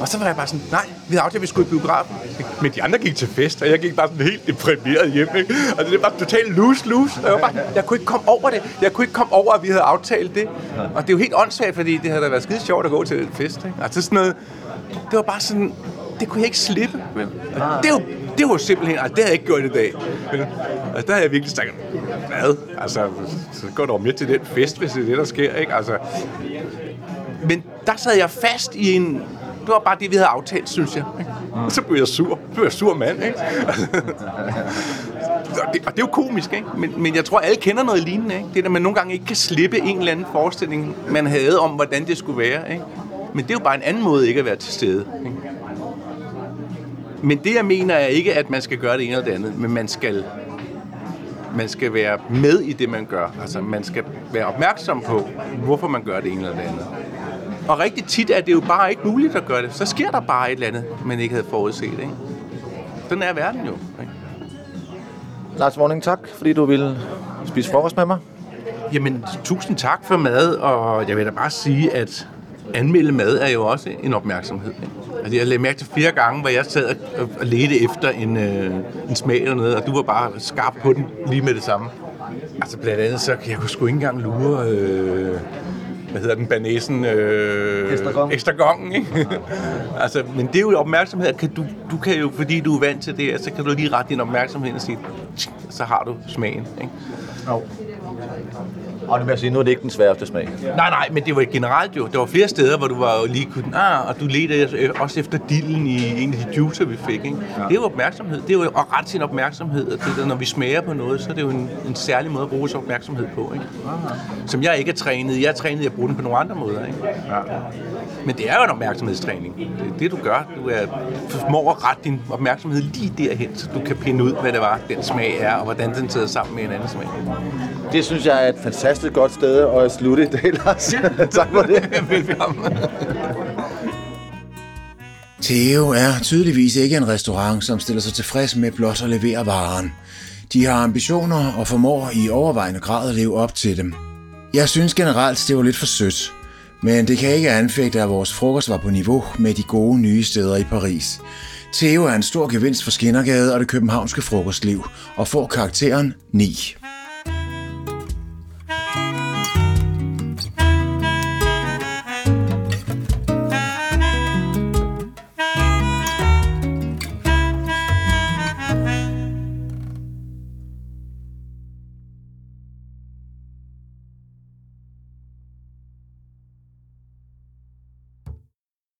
Speaker 5: Og så var jeg bare sådan, nej, vi havde aftalt, at vi skulle i biografen. Men de andre gik til fest, og jeg gik bare sådan helt deprimeret hjem. Ikke? Og det var totalt loose-loose. Jeg, var bare, jeg kunne ikke komme over det. Jeg kunne ikke komme over, at vi havde aftalt det. Og det er jo helt åndssvagt, fordi det havde da været skide sjovt at gå til den fest. Ikke? Altså sådan noget, det var bare sådan, det kunne jeg ikke slippe. Men, det, jo, det var simpelthen, altså, det havde jeg ikke gjort i dag. Altså, der havde jeg virkelig sagt, hvad? Altså, så går du med til den fest, hvis det er det, der sker, ikke? Altså, men der sad jeg fast i en... Det var bare det, vi havde aftalt, synes jeg. Ikke? Så blev jeg sur. Så blev jeg sur mand, ikke? og, det, og det er jo komisk, ikke? Men, men jeg tror, alle kender noget lignende, ikke? Det er, at man nogle gange ikke kan slippe en eller anden forestilling, man havde om, hvordan det skulle være, ikke? Men det er jo bare en anden måde ikke at være til stede. Ikke? Men det, jeg mener, er ikke, at man skal gøre det ene eller det andet, men man skal, man skal være med i det, man gør. Altså, man skal være opmærksom på, hvorfor man gør det ene eller det andet. Og rigtig tit er det jo bare ikke muligt at gøre det. Så sker der bare et eller andet, man ikke havde forudset. Ikke? Sådan er verden jo. Ikke?
Speaker 3: Lars Vorning, tak, fordi du ville spise frokost med mig.
Speaker 5: Jamen, tusind tak for mad, og jeg vil da bare sige, at anmelde mad er jo også en opmærksomhed. Ikke? Altså, jeg lagde mærke til flere gange, hvor jeg sad og, ledte efter en, øh, en smag eller noget, og du var bare skarp på den lige med det samme. Altså blandt andet, så jeg kunne sgu ikke engang lure, øh, hvad hedder den, banæsen? Øh,
Speaker 3: Estragon.
Speaker 5: Estragongen, ikke? altså, men det er jo opmærksomhed. Kan du, du kan jo, fordi du er vant til det, så kan du lige rette din opmærksomhed og sige, så har du smagen. Ikke?
Speaker 3: Jo. Og det vil jeg sige, nu er det ikke den sværeste smag.
Speaker 5: Nej, nej, men det var generelt jo. Der var flere steder, hvor du var jo lige kunne... Ah, og du ledte også efter dillen i en af de juicer, vi fik. Ikke? Ja. Det er jo opmærksomhed. Det er jo at rette sin opmærksomhed. Og det der, når vi smager på noget, så er det jo en, en særlig måde at bruge sin opmærksomhed på. Ikke? Som jeg ikke er trænet. Jeg er trænet i at bruge den på nogle andre måder. Ikke? Ja. Men det er jo en opmærksomhedstræning. Det er det, du gør. Du er, formår at rette din opmærksomhed lige derhen, så du kan pinde ud, hvad det var, den smag er, og hvordan den sidder sammen med en anden smag.
Speaker 3: Det synes jeg er et fantastisk godt sted at slutte i dag, Lars. tak for det.
Speaker 5: Velkommen.
Speaker 6: Theo er tydeligvis ikke en restaurant, som stiller sig tilfreds med blot at levere varen. De har ambitioner og formår i overvejende grad at leve op til dem. Jeg synes generelt, det var lidt for sødt. Men det kan ikke anfægte, at vores frokost var på niveau med de gode nye steder i Paris. Theo er en stor gevinst for Skinnergade og det københavnske frokostliv, og får karakteren 9.